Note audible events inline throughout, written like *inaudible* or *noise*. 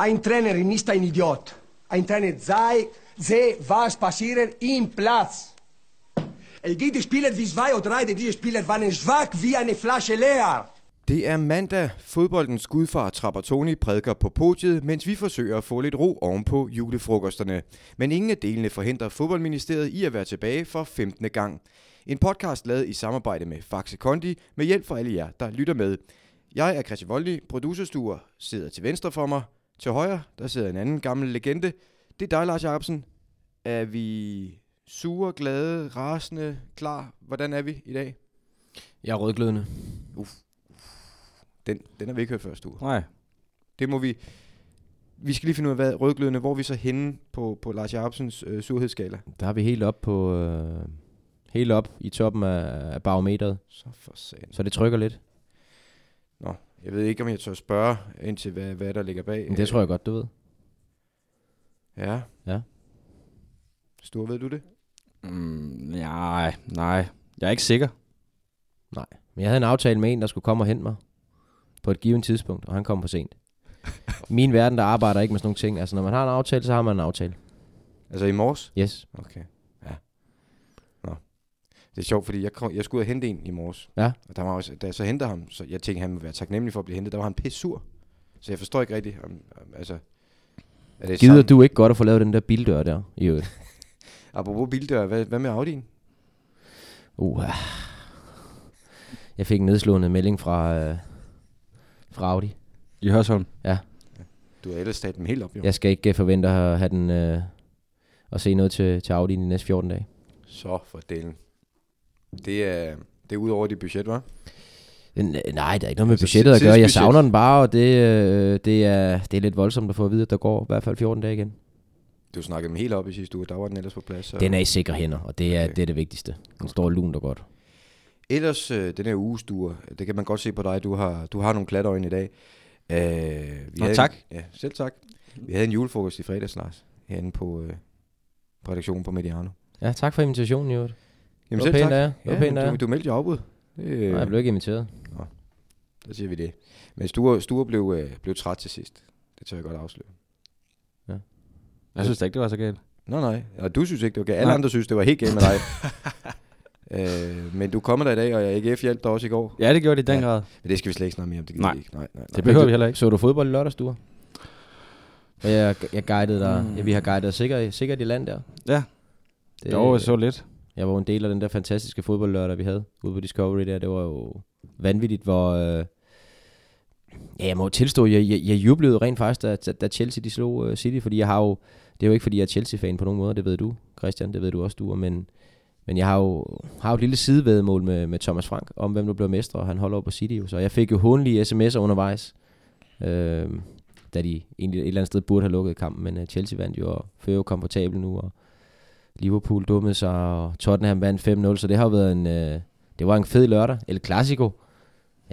Ein Trainer ist ein Idiot. Ein Trainer sei, sehe, was passiert im Platz. Es gibt Spieler wie zwei oder drei, diese Spieler waren schwach wie eine Flasche leer. Det er mandag. Fodboldens gudfar Trapattoni prædiker på podiet, mens vi forsøger at få lidt ro ovenpå julefrokosterne. Men ingen af delene forhindrer fodboldministeriet i at være tilbage for 15. gang. En podcast lavet i samarbejde med Faxe Kondi, med hjælp fra alle jer, der lytter med. Jeg er Christian Voldi, producerstuer sidder til venstre for mig. Til højre, der sidder en anden gammel legende. Det er dig, Lars Jacobsen. Er vi sure, glade, rasende, klar? Hvordan er vi i dag? Jeg er rødglødende. Den, den har vi ikke hørt før, Stue. Nej. Det må vi... Vi skal lige finde ud af, hvad rødglødende, hvor vi så henne på, på Lars Jacobsens øh, surhedsskala. Der er vi helt op på... Øh, helt op i toppen af, af barometeret. Så for satan. Så det trykker lidt. Nå, jeg ved ikke, om jeg tør spørge ind til, hvad, hvad der ligger bag. Men det tror jeg godt, du ved. Ja. Ja. Stor, ved du det? Mm, nej, nej. Jeg er ikke sikker. Men jeg havde en aftale med en, der skulle komme og hente mig på et givet tidspunkt, og han kom for sent. *laughs* Min verden, der arbejder ikke med sådan nogle ting. Altså, når man har en aftale, så har man en aftale. Altså i morges? Yes. Okay. Ja. Det er sjovt, fordi jeg, kom, jeg skulle ud og hente en i morges. Ja. Og der var også, da jeg så hentede ham, så jeg tænkte, han må være taknemmelig for at blive hentet. Der var han pisse sur. Så jeg forstår ikke rigtigt, om, om altså... Er det Gider sammen- du ikke godt at få lavet den der bildør der? I øvrigt? *laughs* Apropos bildør, hvad, hvad med Audi'en? Uh, jeg fik en nedslående melding fra, øh, fra Audi. I Hørsholm. Du har ellers sat dem helt op, jo. Jeg skal ikke øh, forvente at have den... Øh, at se noget til, til Audi i de næste 14 dage. Så for delen. Det er, det er ud over dit budget, var? Øh, nej, der er ikke noget med Altså, budgettet at gøre. Jeg savner den bare, og det, øh, det, er, det er lidt voldsomt at få at vide, at der går i hvert fald 14 dage igen. Du snakkede dem helt op i sidste uge, der var den ellers på plads. Så. Den er i sikre hænder, og det er, Okay. det, er det vigtigste. Den står lunt og godt. Ellers, øh, den her ugestuer, det kan man godt se på dig, du har, du har nogle klatøjne i dag. Øh, vi Nå, havde tak. En, ja, selv tak. Vi havde en julefrokost i fredags, Lars, herinde på, øh, på redaktionen på Mediano. Ja, tak for invitationen, Jørgen. Jamen Det var pænt af jer. Det var Ja, pænt jer. du, du meldte jo afbud. Det, øh, Nej, jeg blev ikke inviteret. Så siger vi det. Men Sture, Sture blev, øh, blev træt til sidst. Det tør jeg godt afsløre. Jeg synes da ikke, det var så galt. Nå nej, og du synes ikke, det var galt. Alle Nej. andre synes, det var helt galt med dig. *laughs* øh, men du kommer der i dag, og jeg AGF hjalp dig også i går. Ja, det gjorde det i den Ja. grad. Men det skal vi slet ikke snakke mere om. Det gider Nej. ikke. Nej, nej, nej. Det behøver vi heller ikke. Så du fodbold i lørdagsstuer? Og jeg, jeg guidede dig, Mm. ja, vi har guidet dig sikkert, sikkert i land der. Ja. Det, Jo, jeg så lidt. Jeg var en del af den der fantastiske fodboldlørdag, vi havde ude på Discovery der. Det var jo vanvittigt, hvor... Øh, ja, jeg må tilstå, jeg, jeg, jeg jublede rent faktisk, da, da Chelsea de slog uh, City, fordi jeg har jo... Det er jo ikke, fordi jeg er Chelsea-fan på nogen måde, det ved du, Christian, det ved du også, du men, men jeg har jo, har jo et lille sidevedmål med, med Thomas Frank, om hvem der bliver mestre, og han holder op på City, så jeg fik jo håndlige sms'er undervejs, øh, da de egentlig et eller andet sted burde have lukket kampen, men uh, Chelsea vandt jo, og fører jo komfortabelt nu, og Liverpool dummede sig, og Tottenham vandt 5-0, så det har været en, øh, det var en fed lørdag, eller Clasico.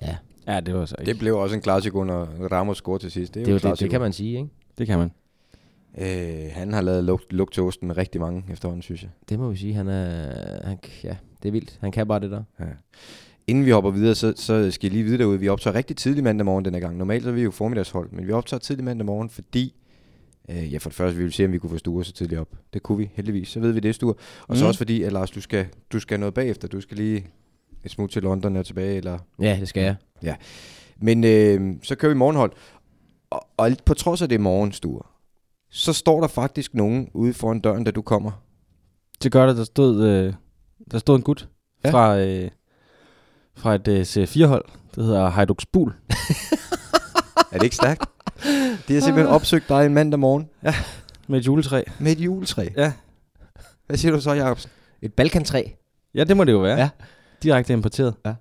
Ja, Ja, det var så ikke. Det blev også en klassiko, når Ramos scorede til sidst. Det, er det, jo det, det, kan man sige, ikke? Det kan man. Øh, han har lavet lugt, lugt til osten med rigtig mange efterhånden, synes jeg. Det må vi sige, han er, han, ja, det er vildt. Han kan bare det der. Ja. Inden vi hopper videre, så, så skal jeg lige vide derude, vi optager rigtig tidlig mandag morgen denne gang. Normalt er vi jo formiddagshold, men vi optager tidlig mandag morgen, fordi... Øh, ja, for det første, vi vil se, om vi kunne få Sture så tidligt op. Det kunne vi, heldigvis. Så ved vi det, Sture. Og så Mhm. også fordi, at Lars, du skal, du skal noget bagefter. Du skal lige et smut til London og tilbage, eller... Ja, det skal jeg. Men øh, så kører vi morgenhold. Og, og på trods af det morgen, Sture, så står der faktisk nogen ude foran døren, da du kommer. Det gør det, der stod, øh, der stod en gut Ja. ja. fra, øh, fra et øh, C4-hold. Det hedder Hajduk Spul. *laughs* Er det ikke stærkt? De har simpelthen opsøgt dig en mandag morgen Med et juletræ. med et juletræ. Ja. Hvad siger du så, Jacobsen? Et Balkantræ. Ja, det må det jo være. Ja. Direkte importeret. Ja.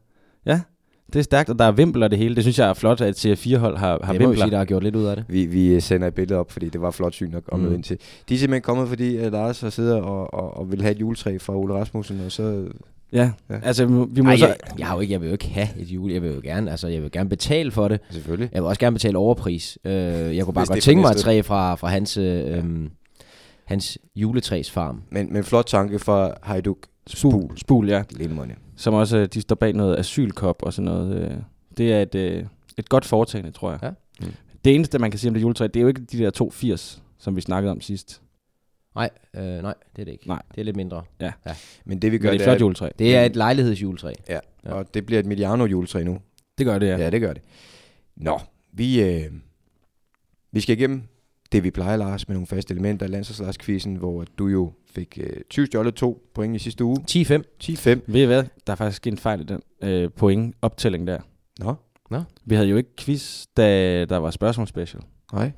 Ja, det er stærkt, og der er vimpler det hele. Det synes jeg er flot, at C4-hold har, har Det må vi vimpler. sige, der har gjort lidt ud af det. Vi, vi sender et billede op, fordi det var flot syn at, møde Mm. ind til. De er simpelthen kommet, fordi at Lars har siddet og, og, og vil have et juletræ fra Ole Rasmussen, og så... Ja. Ja. ja, altså vi må Ej, så... jeg, jeg, har jo ikke, jeg vil jo ikke have et jule. Jeg vil jo gerne, altså, jeg vil gerne betale for det. Selvfølgelig. Jeg vil også gerne betale overpris. Øh, jeg kunne bare Hvis det godt tænke mig et træ fra, fra hans, øh, øhm, hans juletræsfarm. Men, men flot tanke fra Hajduk Spul. Spul, ja. Lillemonje. Som også, øh, de står bag noget asylkop og sådan noget. øh. Det er et, øh, et godt foretagende, tror jeg. Ja. Mm. Det eneste, man kan sige om det juletræ, det er jo ikke de der 280, som vi snakkede om sidst. Nej, øh, nej, det er det ikke. Nej. Det er lidt mindre. Men det vi Men gør, det er et flot er, juletræ. Det er et lejlighedsjuletræ. ja, Ja. og det bliver et Miliano juletræ nu. Det gør det, Ja. ja. ja, det gør det. Nå, vi, øh, vi skal igennem det, vi plejer, Lars, med nogle faste elementer af landsholdslagskvisten, hvor du jo fik øh, 20 stjålet to point i sidste uge. 10-5. 10-5. Ved I hvad? Der er faktisk en fejl i den øh, point optælling der. Nå, Vi havde jo ikke quiz, da der var spørgsmålsspecial. nej.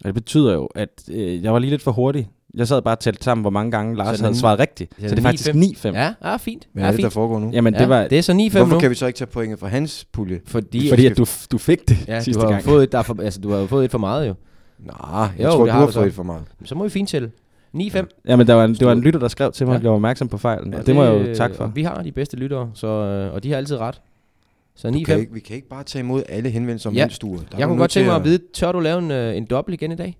Og det betyder jo, at øh, jeg var lige lidt for hurtig. Jeg sad bare og talte sammen, hvor mange gange Lars Så havde svaret rigtigt. så Så, det er faktisk 9-5. 9-5. Ja, ja, fint. Hvad ja, er det, der fint. foregår nu? Jamen, Ja, det var... det er så 9-5 Hvorfor nu. kan vi så ikke tage pointet fra hans pulje? Fordi, Fordi at du, du fik det ja, sidste du har gang. fået et, der er for, altså, du har jo fået et for meget jo. Nej, jeg Jo, tror, det du har har fået et for meget. Så må vi fint tælle. 9-5. Jamen, der var en, det var en lytter, der skrev til mig, Ja. at jeg var opmærksom på fejlen. Og det må jeg jo takke for. Vi har de bedste lyttere, så, øh, og de har altid ret. Så Vi kan, 9-5. ikke, vi kan ikke bare tage imod alle henvendelser om Ja. ja. Der er Jeg kunne godt tænke mig at vide, tør du lave en, øh, en dobbelt igen i dag?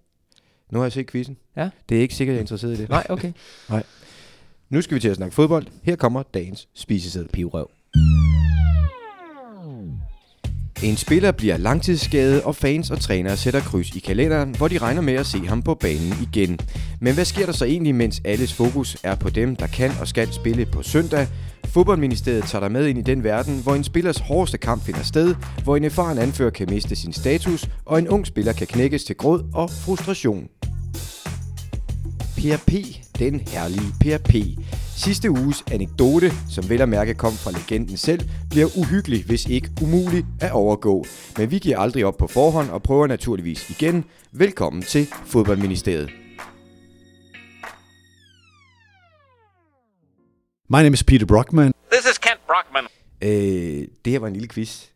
Nu har jeg set quizzen. Ja. Det er ikke sikkert, jeg er interesseret i det. Nej, okay. *laughs* Nu skal vi til at snakke fodbold. Her kommer dagens spiseseddel. Pivrøv. En spiller bliver langtidsskadet, og fans og trænere sætter kryds i kalenderen, hvor de regner med at se ham på banen igen. Men hvad sker der så egentlig, mens alles fokus er på dem, der kan og skal spille på søndag? Fodboldministeriet tager dig med ind i den verden, hvor en spillers hårdeste kamp finder sted, hvor en erfaren anfører kan miste sin status, og en ung spiller kan knækkes til gråd og frustration. PRP, den herlige PRP. Sidste uges anekdote, som vel at mærke kom fra legenden selv, bliver uhyggelig, hvis ikke umulig at overgå. Men vi giver aldrig op på forhånd og prøver naturligvis igen. Velkommen til Fodboldministeriet. My name is Peter Brockman. This is Kent Brockman. Øh, det her var en lille quiz,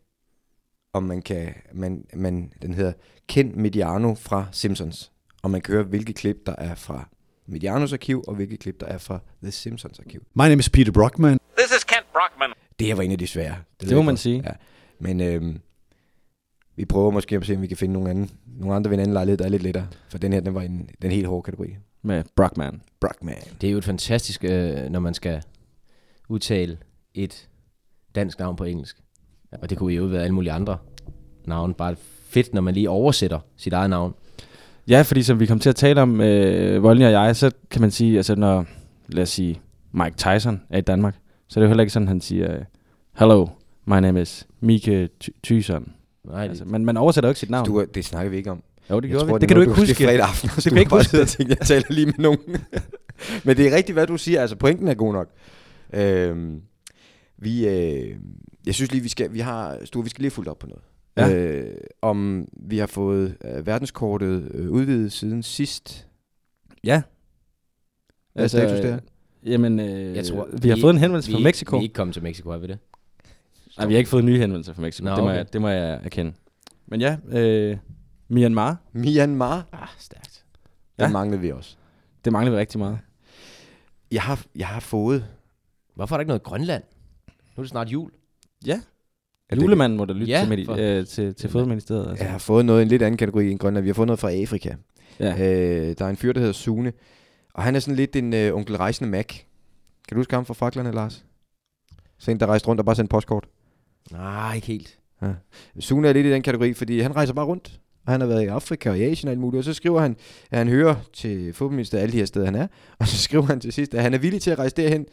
om man kan, man, man, den hedder Kend Mediano fra Simpsons. Og man kan høre, hvilke klip, der er fra Medianos arkiv, og hvilke klip, der er fra The Simpsons arkiv. My name is Peter Brockman. This is Kent Brockman. Det her var en af de svære. ved Det må man godt. sige. Ja. Men øhm, vi prøver måske at se, om vi kan finde nogle, anden, nogle andre ved en anden lejlighed, der er lidt lettere. For den her, den var i en, den helt hårde kategori. Med Brockman. Brockman. Det er jo et fantastisk, øh, når man skal udtale et dansk navn på engelsk. Og det kunne jo være alle mulige andre navne. Bare fedt, når man lige oversætter sit eget navn. Ja, fordi som vi kom til at tale om, øh, Volny og jeg, så kan man sige, altså når, lad os sige, Mike Tyson er i Danmark, så er det jo heller ikke sådan, han siger, øh, Hello, my name is Mike Ty- Tyson. Nej, det, Altså, man, man oversætter jo ikke sit navn. Du, det snakker vi ikke om. jo, det Jeg gjorde tror, vi. Det kan du ikke Det huske. er fredag aften, Det du kan ikke bare huske og tænke, jeg taler lige med nogen. *laughs* Men det er rigtigt, hvad du siger. Altså, pointen er god nok. Øhm, vi, øh, jeg synes lige, vi skal, vi har, Sture, vi skal lige fuldt op på noget. Ja. Øh, om vi har fået øh, verdenskortet øh, udvidet siden sidst. Ja. Hvad er status der? Jamen, øh, jeg tror, vi har fået en henvendelse fra vi, Mexico. Vi er ikke kommet til Mexico, har vi det? Nej, vi har ikke fået nye henvendelser fra Mexico. Nå, det, må okay. jeg, det må jeg erkende. Men ja, øh, Myanmar, Myanmar, Ah, stærkt. Ja. manglede vi også. det mangler vi rigtig meget. Jeg har, jeg har fået... Hvorfor er der ikke noget Grønland? Nu er det snart jul. Ja. Det- Julemanden må da lytte Ja, til, medi- øh, til, til Fødeministeriet. Altså. Jeg har fået noget i en lidt anden kategori end Grønland. Vi har fået noget fra Afrika. Ja. Øh, der er en fyr, der hedder Sune. Og han er sådan lidt en øh, onkel rejsende Mac. Kan du huske ham fra Fraklerne, Lars? Så en, der rejste rundt og bare sendte postkort. Nej, ikke helt. Sune er lidt i den kategori, fordi han rejser bare rundt. Og han har været i Afrika og i Asien og alt muligt. Og så skriver han, at han hører til fodboldministeriet alle de her steder, han er. Og så skriver han til sidst, at han er villig til at rejse derhen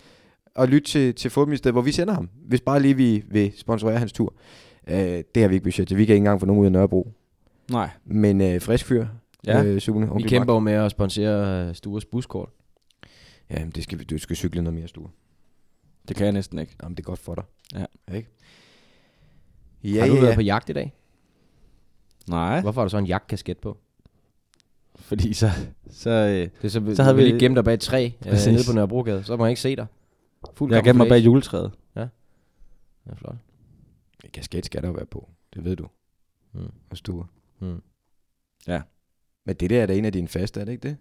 og lytte til, til fodboldministeriet, hvor vi sender ham. Hvis bare lige vi vil sponsorere hans tur. Øh, det har vi ikke budget til. Vi kan ikke engang få nogen ud af Nørrebro. Nej. Men øh, frisk fyr, Ja. øh, Sune. Vi kæmper jo med at sponsere uh, Stures buskort. Ja, men det skal, vi- du skal cykle noget mere, Sture. Det kan jeg næsten ikke. Jamen, det er godt for dig. Ja. Ikke? Ja, har du ja. været på jagt i dag? Nej, Hvorfor har du så en jagtkasket på? fordi så... så øh, Det så, Så havde vi lige gemt dig bag et træ øh, nede på Nørrebrogade. Så må man ikke se dig. Fuld jeg gemmer mig bag juletræet. Ja, flot. Kasket skal der jo være på. Det ved du. Mm. Og Sture. Mm. Men det der er da en af dine faste, er det ikke det?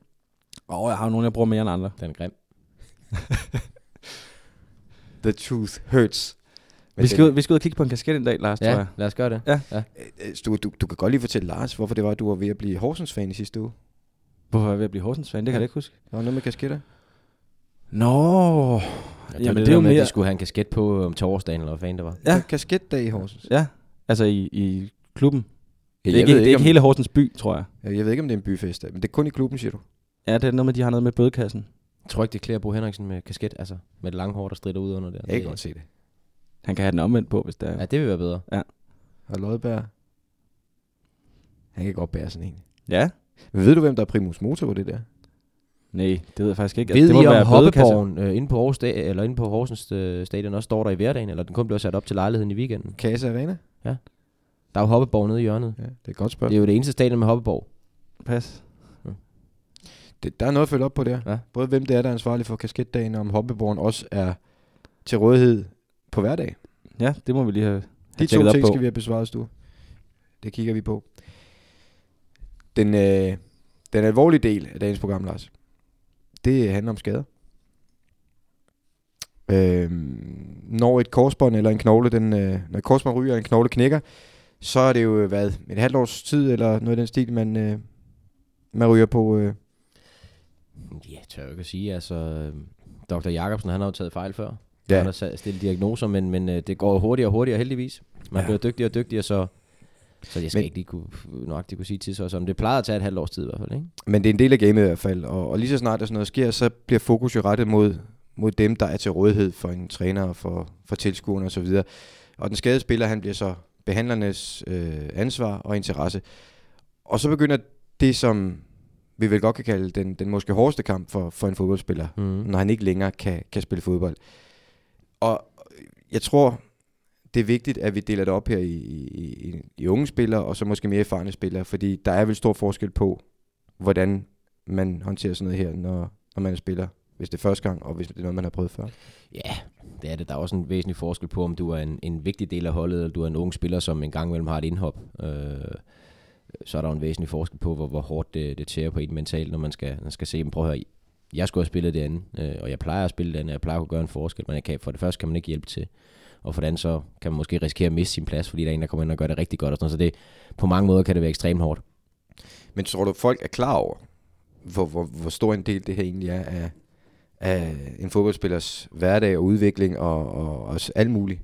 Og jeg har jo nogle, jeg bruger mere end andre. Den er grim. *laughs* The truth hurts. Vi skal, ud, vi skal ud og kigge på en kasket en dag, Lars, tror Ja, jeg. lad os gøre det. Ja. ja. Øh, Sture, du, du kan godt lige fortælle Lars, hvorfor det var, at du var ved at blive Horsens-fan i sidste uge. Hvorfor er jeg ved at blive Horsens fan? Det kan Ja. jeg ikke huske. Der var noget med kasketter. Nå. Ja, det, Jamen, det, det er jo med, at mere- de skulle have en kasket på om torsdagen, eller hvad fanden det var. Ja. Ja. Kasketdag i Horsens. Ja, altså i, i klubben. Det er Jeg ikke, det er ikke om- hele Horsens by, tror jeg. Ja, Jeg ved ikke, om det er en byfest, men det er kun i klubben, siger du. Ja, det er noget med, de har noget med bødekassen. Jeg tror ikke, det klæder Bo Henriksen med kasket, altså med det lange hår, der strider ud under der. Jeg kan Det- godt se det. Han kan have den omvendt på, hvis det er. Ja, det vil være bedre. Og Lodberg, han kan godt bære sådan en. Ja? Men ved du, hvem der er primus motor på det der? Nej, det ved jeg faktisk ikke. Ved det må I om. Hoppeborgen øh, inde på Aarhus, eller inde på Horsens øh, stadion også står der i hverdagen, eller den kun bliver sat op til lejligheden i weekenden? Kase Arena? Der er jo Hoppeborg nede i hjørnet. Ja, det er et godt spørgsmål. Det er jo det eneste stadion med Hoppeborg. Pas. Det, der er noget at følge op på der. Ja. Både hvem det er, der er ansvarlig for kasketdagen, og om Hoppeborgen også er til rådighed på hverdag. Ja, det må vi lige have, De have to ting på. skal vi have besvaret, Stue. Det kigger vi på. Den, øh, den alvorlige del af dagens program, Lars, det handler om skader. Øhm, når et korsbånd eller en knogle, den, øh, når et korsbånd ryger og en knogle knækker, så er det jo hvad, et halvt års tid eller noget i den stil, man, øh, man ryger på. Øh. Ja, tør jeg ikke at sige. Altså, øh, Dr. Jacobsen, han har jo taget fejl før. Ja. Han har stillet diagnoser, men, men øh, det går hurtigere og hurtigere heldigvis. Man ja. bliver dygtigere og dygtigere, så, så jeg skal Men- ikke lige kunne, nøjagtigt kunne sige til sig, som det plejede at tage et halvt års tid i hvert fald. Ikke? Men det er en del af gamet i hvert fald, og, og lige så snart der sådan noget sker, så bliver fokus jo rettet mod, mod dem, der er til rådighed for en træner og for, for tilskuerne osv. Og, og den skadede spiller, han bliver så behandlernes øh, ansvar og interesse. Og så begynder det, som vi vel godt kan kalde den, den måske hårdeste kamp for, for en fodboldspiller, Mm. når han ikke længere kan, kan spille fodbold. Og jeg tror, det er vigtigt, at vi deler det op her i, i, i, unge spillere, og så måske mere erfarne spillere, fordi der er vel stor forskel på, hvordan man håndterer sådan noget her, når, når man er spiller, hvis det er første gang, og hvis det er noget, man har prøvet før. Ja, det er det. Der er også en væsentlig forskel på, om du er en, en vigtig del af holdet, eller du er en ung spiller, som en gang imellem har et indhop. Øh, så er der jo en væsentlig forskel på, hvor, hvor hårdt det, det tærer på en mentalt, når man skal, man skal se, men prøv at høre, jeg skulle have spillet det andet, øh, og jeg plejer at spille det andet, jeg plejer at kunne gøre en forskel, men jeg kan, for det første kan man ikke hjælpe til, og for andet så kan man måske risikere at miste sin plads, fordi der er en, der kommer ind og gør det rigtig godt, og sådan så det, på mange måder kan det være ekstremt hårdt. Men tror du, folk er klar over, hvor, hvor, hvor stor en del det her egentlig er af, af en fodboldspillers hverdag og udvikling og, og, og alt muligt?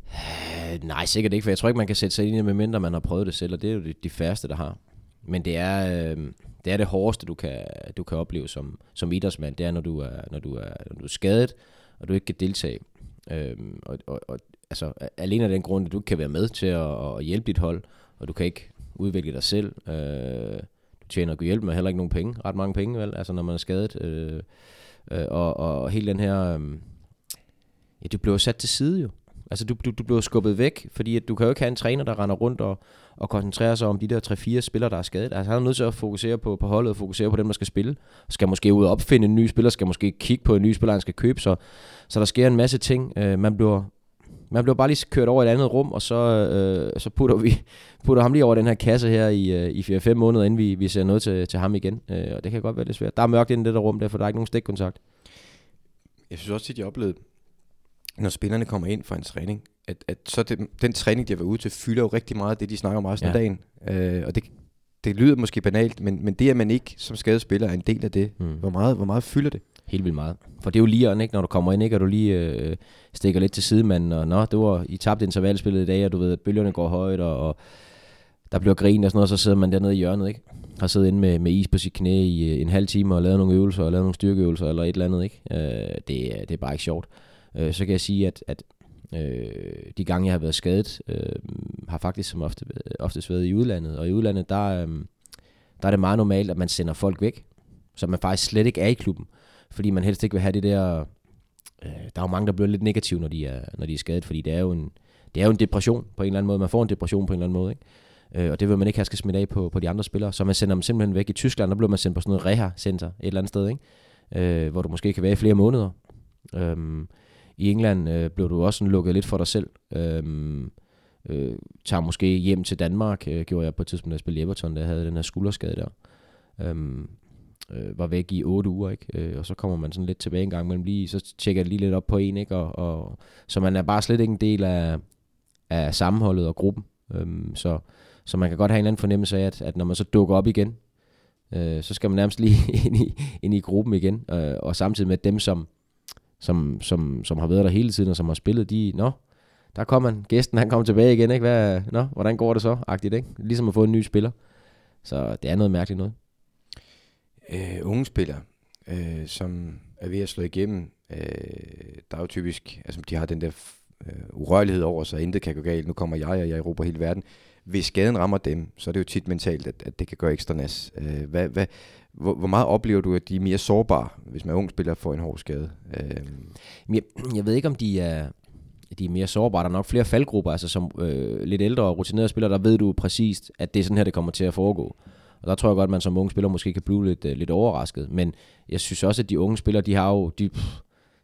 Øh, nej, sikkert ikke, for jeg tror ikke, man kan sætte sig ind i det, medmindre man har prøvet det selv, og det er jo de, de færreste, der har. Men det er, øh, det er det hårdeste, du kan, du kan opleve som, som idrætsmand, det er, når du er, når du er, når du er skadet, og du ikke kan deltage. Og, og, og altså, alene af den grund, at du ikke kan være med til at, at hjælpe dit hold, og du kan ikke udvikle dig selv. Øh, du tjener ikke hjælp med heller ikke nogen penge, ret mange penge, vel? Altså, når man er skadet. Øh, øh, og, og hele den her... Øh, ja, du bliver sat til side jo. Altså, du, du, du bliver skubbet væk, fordi at du kan jo ikke have en træner, der render rundt og, og koncentrerer sig om de der 3-4 spillere, der er skadet. Altså, han er nødt til at fokusere på, på holdet og fokusere på dem, der skal spille. Skal måske ud og opfinde en ny spiller, skal måske kigge på en ny spiller, han skal købe. Så, så der sker en masse ting. Øh, man bliver man bliver bare lige kørt over et andet rum, og så, øh, så putter vi *laughs* putter ham lige over den her kasse her i, øh, i 4-5 måneder, inden vi, vi ser noget til, til ham igen. Øh, og det kan godt være lidt svært. Der er mørkt inde i det der rum, derfor der er ikke nogen stikkontakt. Jeg synes også tit, jeg oplevede, når spillerne kommer ind for en træning, at, at så det, den træning, de har været ude til, fylder jo rigtig meget af det, de snakker om resten ja. af dagen. Øh, og det, det lyder måske banalt, men, men det, at man ikke som skadet spiller er en del af det, Mm. hvor, meget, hvor meget fylder det? Helt vildt meget. For det er jo lige ikke, når du kommer ind, ikke, og du lige øh, stikker lidt til sidemanden, og nå, det var, I tabte intervalspillet i dag, og du ved, at bølgerne går højt, og, og der bliver grin og sådan noget, så sidder man dernede i hjørnet, ikke? Har siddet inde med, med is på sit knæ i øh, en halv time og lavet nogle øvelser, og lavet nogle styrkeøvelser, eller et eller andet, ikke? Øh, det, det er bare ikke sjovt. Øh, så kan jeg sige, at, at øh, de gange, jeg har været skadet, øh, har faktisk som ofte, øh, oftest været i udlandet, og i udlandet, der, øh, der er det meget normalt, at man sender folk væk, så man faktisk slet ikke er i klubben fordi man helst ikke vil have det der... Øh, der er jo mange, der bliver lidt negative, når de er, når de er skadet, fordi det er, jo en, det er jo en depression på en eller anden måde. Man får en depression på en eller anden måde, ikke? Øh, og det vil man ikke have skal smitte af på, på de andre spillere. Så man sender dem simpelthen væk. I Tyskland, der bliver man sendt på sådan noget reha-center et eller andet sted, ikke? Øh, hvor du måske kan være i flere måneder. Øhm, I England øh, blev du også sådan lukket lidt for dig selv. Øhm, øh, tager måske hjem til Danmark, øh, gjorde jeg på et tidspunkt, da jeg spillede Everton, da jeg havde den her skulderskade der. Øhm, øh, var væk i otte uger, ikke? Øh, og så kommer man sådan lidt tilbage en gang imellem lige, så tjekker jeg lige lidt op på en, ikke? Og, og, så man er bare slet ikke en del af, af sammenholdet og gruppen. Øhm, så, så man kan godt have en eller anden fornemmelse af, at, at når man så dukker op igen, øh, så skal man nærmest lige *laughs* ind i, ind i gruppen igen, øh, og samtidig med dem, som, som, som, som har været der hele tiden, og som har spillet, de, nå, der kom han, gæsten, han kom tilbage igen, ikke? Hvad, nå, hvordan går det så? Agtigt, ikke? Ligesom at få en ny spiller. Så det er noget mærkeligt noget øh, unge spillere, øh, som er ved at slå igennem, øh, der er jo typisk, altså de har den der øh, urørlighed over sig, intet kan gå galt, nu kommer jeg, og jeg erobrer hele verden. Hvis skaden rammer dem, så er det jo tit mentalt, at, at det kan gøre ekstra nas. Øh, hvad, hvad, hvor, hvor meget oplever du, at de er mere sårbare, hvis man er ung spiller får en hård skade? Øh, Jeg, jeg ved ikke, om de er, de er mere sårbare. Der er nok flere faldgrupper, altså som øh, lidt ældre og rutinerede spillere, der ved du præcist, at det er sådan her, det kommer til at foregå. Og der tror jeg godt, at man som unge spiller måske kan blive lidt, øh, lidt overrasket. Men jeg synes også, at de unge spillere, de har jo, de, pff,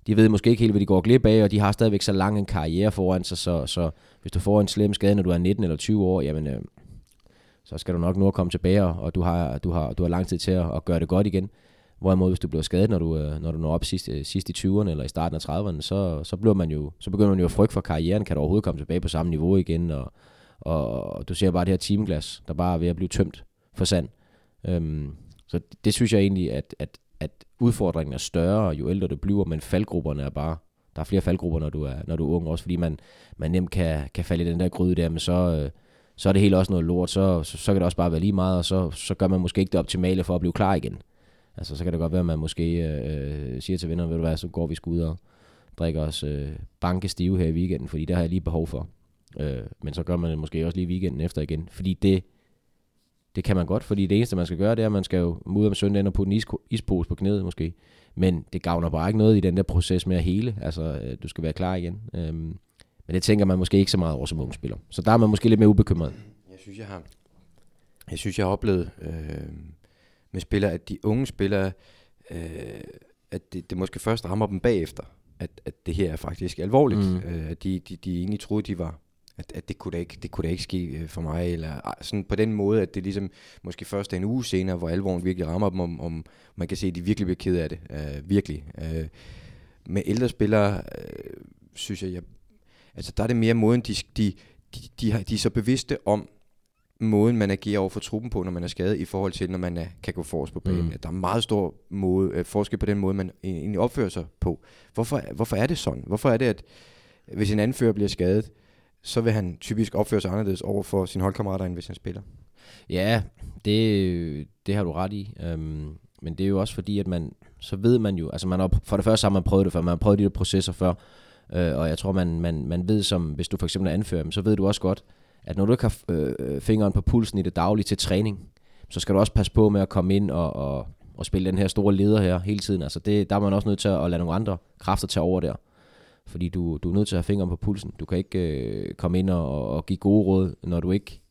de ved måske ikke helt, hvad de går glip af, og de har stadigvæk så lang en karriere foran sig, så, så hvis du får en slem skade, når du er 19 eller 20 år, jamen, øh, så skal du nok nå at komme tilbage, og- og du har, du har, du har lang tid til at, at gøre det godt igen. Hvorimod, hvis du bliver skadet, når du, øh, når du når op sidst, øh, sidst i 20'erne eller i starten af 30'erne, så, så, bliver man jo, så begynder man jo at frygte for karrieren. Kan du overhovedet komme tilbage på samme niveau igen? Og, og, og du ser bare det her timeglas, der bare er ved at blive tømt for sand. Øhm, så det, det synes jeg egentlig, at, at, at udfordringen er større, jo ældre du bliver, men faldgrupperne er bare, der er flere faldgrupper, når du er, når du er ung, også fordi man, man nemt kan, kan falde i den der gryde der, men så, øh, så er det hele også noget lort, så, så, så kan det også bare være lige meget, og så, så gør man måske ikke det optimale for at blive klar igen. Altså, så kan det godt være, at man måske øh, siger til vennerne, ved du hvad, så går vi sgu ud og drikker os øh, bankestive her i weekenden, fordi det har jeg lige behov for. Øh, men så gør man det måske også lige weekenden efter igen, fordi det, det kan man godt, fordi det eneste, man skal gøre, det er, at man skal jo ud om søndagen og putte en is, ispose på knæet måske. Men det gavner bare ikke noget i den der proces med at hele. Altså, øh, du skal være klar igen. Øhm, men det tænker man måske ikke så meget over som unge spiller. Så der er man måske lidt mere ubekymret. Jeg synes, jeg har, jeg synes, jeg har oplevet øh, med spillere, at de unge spillere, øh, at det, det måske først rammer dem bagefter, at, at det her er faktisk alvorligt. Mm. Øh, at de, de, de egentlig troede, de var, at, at det, kunne da ikke, det kunne da ikke ske øh, for mig, eller sådan på den måde, at det ligesom måske først er en uge senere, hvor alvoren virkelig rammer dem, om, om man kan se, at de virkelig bliver ked af det. Øh, virkelig. Øh, med ældre spillere, øh, synes jeg, jeg, altså der er det mere måden, de, de, de, de, har, de er så bevidste om, måden, man agerer over for truppen på, når man er skadet, i forhold til, når man er, kan gå forrest på banen. Mm. Der er meget stor måde, øh, forskel på den måde, man egentlig opfører sig på. Hvorfor, hvorfor er det sådan? Hvorfor er det, at hvis en anfører bliver skadet, så vil han typisk opføre sig anderledes over for sine holdkammerater, end hvis han spiller? Ja, det, det har du ret i. Øhm, men det er jo også fordi, at man, så ved man jo, altså man har, for det første har man prøvet det før, man har prøvet de der processer før, øh, og jeg tror, man, man, man ved som, hvis du for eksempel er anfører, så ved du også godt, at når du ikke har øh, fingeren på pulsen i det daglige til træning, så skal du også passe på med at komme ind og, og, og spille den her store leder her hele tiden. Altså det, der er man også nødt til at lade nogle andre kræfter tage over der. Fordi du, du er nødt til at have fingeren på pulsen. Du kan ikke øh, komme ind og, og give gode råd, når du ikke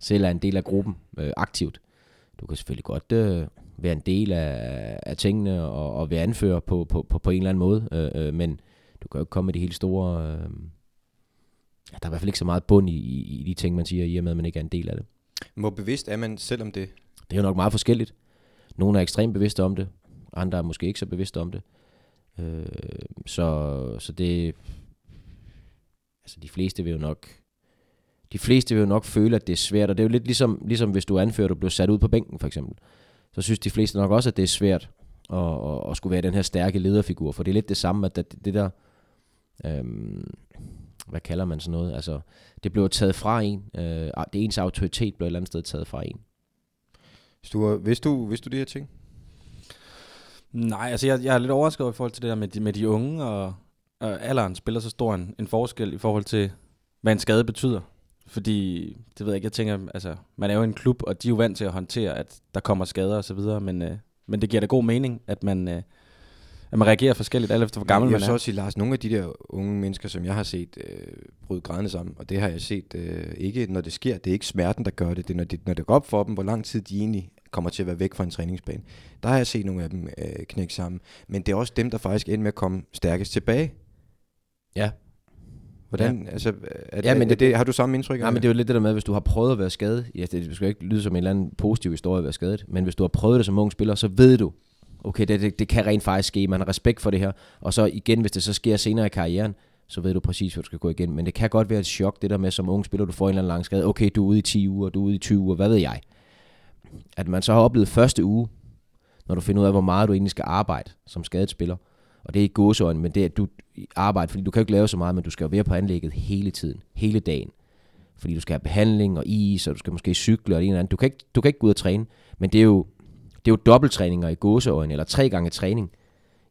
selv er en del af gruppen øh, aktivt. Du kan selvfølgelig godt øh, være en del af, af tingene og, og være anfører på, på, på, på en eller anden måde, øh, øh, men du kan jo ikke komme med de helt store... Øh, ja, der er i hvert fald ikke så meget bund i, i, i de ting, man siger, i og med, at man ikke er en del af det. Hvor bevidst er man selv om det? Det er jo nok meget forskelligt. Nogle er ekstremt bevidste om det, andre er måske ikke så bevidste om det. Øh, så, så det... Altså, de fleste vil jo nok... De fleste vil jo nok føle, at det er svært, og det er jo lidt ligesom, ligesom hvis du anfører, at du bliver sat ud på bænken, for eksempel. Så synes de fleste nok også, at det er svært at, at, at skulle være den her stærke lederfigur, for det er lidt det samme, at det, det der... Øhm, hvad kalder man sådan noget? Altså, det bliver taget fra en. Øh, det ens autoritet bliver et eller andet sted taget fra en. Hvis du, hvis du, hvis du de her ting? Nej, altså jeg, jeg er lidt overrasket over i forhold til det der med de, med de unge, og, og alderen spiller så stor en, en forskel i forhold til, hvad en skade betyder. Fordi, det ved jeg ikke, jeg tænker, altså, man er jo en klub, og de er jo vant til at håndtere, at der kommer skader og så videre, men, øh, men det giver da god mening, at man, øh, at man reagerer forskelligt, alt efter hvor gammel jeg man vil så er. også sige, Lars, nogle af de der unge mennesker, som jeg har set øh, bryde grædende sammen, og det har jeg set øh, ikke, når det sker, det er ikke smerten, der gør det, det er, når det, når det går op for dem, hvor lang tid de egentlig kommer til at være væk fra en træningsbane. Der har jeg set nogle af dem øh, knække sammen. Men det er også dem, der faktisk ender med at komme stærkest tilbage. Ja. Hvordan, ja. altså, er, Ja, ja, men men det- det, det, har du samme indtryk af Nej, men det er jo lidt det der med, hvis du har prøvet at være skadet, ja, det skal jo ikke lyde som en eller anden positiv historie at være skadet, men hvis du har prøvet det som ung spiller, så ved du, okay, det, det, det kan rent faktisk ske, man har respekt for det her, og så igen, hvis det så sker senere i karrieren, så ved du præcis, hvad du skal gå igen. Men det kan godt være et chok, det der med som ung spiller, du får en eller anden lang skade, okay, du er ude i 10 uger, du er ude i 20 uger, hvad ved jeg. At man så har oplevet første uge, når du finder ud af, hvor meget du egentlig skal arbejde som skadet spiller, og det er ikke gåseøjne, men det er, at du arbejder, fordi du kan jo ikke lave så meget, men du skal jo være på anlægget hele tiden, hele dagen. fordi du skal have behandling og is, og du skal måske cykle og det ene eller andet. Du kan ikke, du kan ikke gå ud og træne, men det er jo, det er jo dobbelttræninger i gåseøjne, eller tre gange træning,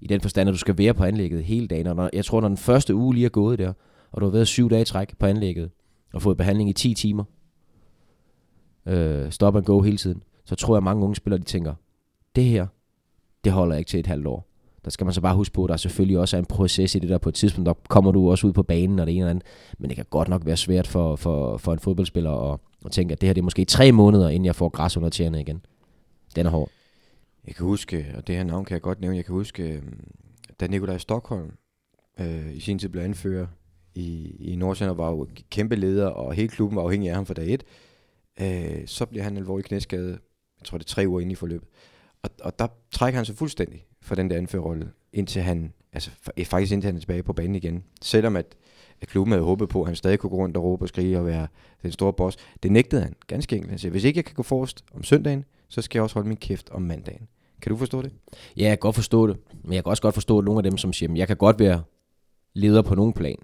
i den forstand, at du skal være på anlægget hele dagen. Og når, jeg tror, når den første uge lige er gået der, og du har været syv dage træk på anlægget, og fået behandling i 10 timer, øh, stop and go hele tiden, så tror jeg, at mange unge spillere, de tænker, det her, det holder ikke til et halvt år. Der skal man så bare huske på, at der selvfølgelig også er en proces i det der på et tidspunkt. Der kommer du også ud på banen og det ene eller andet. Men det kan godt nok være svært for, for, for en fodboldspiller at, at tænke, at det her det er måske tre måneder, inden jeg får græs under tæerne igen. Den er hård. Jeg kan huske, og det her navn kan jeg godt nævne, jeg kan huske, øh, da Nikolaj Stockholm øh, i sin tid blev anfører i, i Nordsjælland, og var jo kæmpe leder, og hele klubben var afhængig af ham fra dag et, øh, så bliver han alvorlig knæskade, jeg tror det er tre uger inde i forløbet. Og, og der trækker han sig fuldstændig fra den der anførerrolle, indtil han, altså eh, faktisk indtil han er tilbage på banen igen. Selvom at, at klubben havde håbet på, at han stadig kunne gå rundt og råbe og skrige og være den store boss. Det nægtede han, ganske enkelt. Han siger, hvis ikke jeg kan gå forrest om søndagen, så skal jeg også holde min kæft om mandagen. Kan du forstå det? Ja, jeg kan godt forstå det. Men jeg kan også godt forstå at nogle af dem, som siger, at jeg kan godt være leder på nogen plan.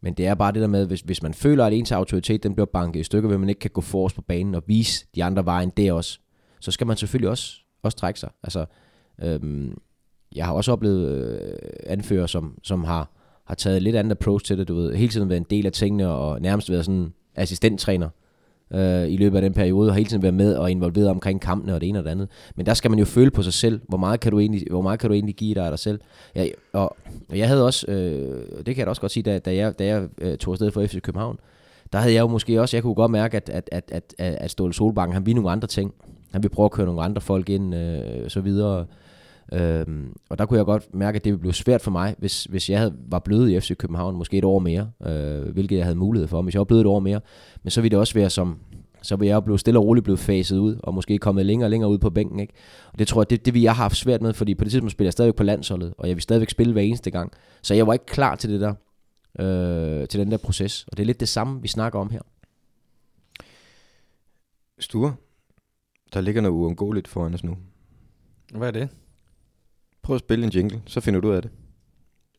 Men det er bare det der med, hvis, hvis man føler, at ens autoritet den bliver banket i stykker, vil man ikke kan gå forrest på banen og vise de andre vejen det også, så skal man selvfølgelig også, også trække sig. Altså, øhm, jeg har også oplevet øh, anfører, som, som har, har taget lidt andet approach til det, du ved, hele tiden været en del af tingene, og nærmest været sådan assistenttræner øh, i løbet af den periode, og hele tiden været med og involveret omkring kampene og det ene og det andet. Men der skal man jo føle på sig selv, hvor meget kan du egentlig, hvor meget kan du egentlig give dig af dig selv. Ja, og, og jeg havde også, øh, det kan jeg da også godt sige, da, da jeg, da jeg øh, tog afsted for FC København, der havde jeg jo måske også, jeg kunne godt mærke, at, at, at, at, at, at Ståle Solbakken, han ville nogle andre ting. Han vil prøve at køre nogle andre folk ind, øh, så videre. Øhm, og der kunne jeg godt mærke, at det ville blive svært for mig, hvis, hvis jeg havde, var blevet i FC København måske et år mere, øh, hvilket jeg havde mulighed for, hvis jeg var blevet et år mere. Men så ville det også være som, så ville jeg blive stille og roligt blevet faset ud, og måske kommet længere og længere ud på bænken. Ikke? Og det tror jeg, det, det ville jeg have haft svært med, fordi på det tidspunkt spiller jeg stadigvæk på landsholdet, og jeg vil stadigvæk spille hver eneste gang. Så jeg var ikke klar til det der, øh, til den der proces. Og det er lidt det samme, vi snakker om her. Sture, der ligger noget uundgåeligt foran os nu. Hvad er det? Prøv at spille en jingle, så finder du ud af det.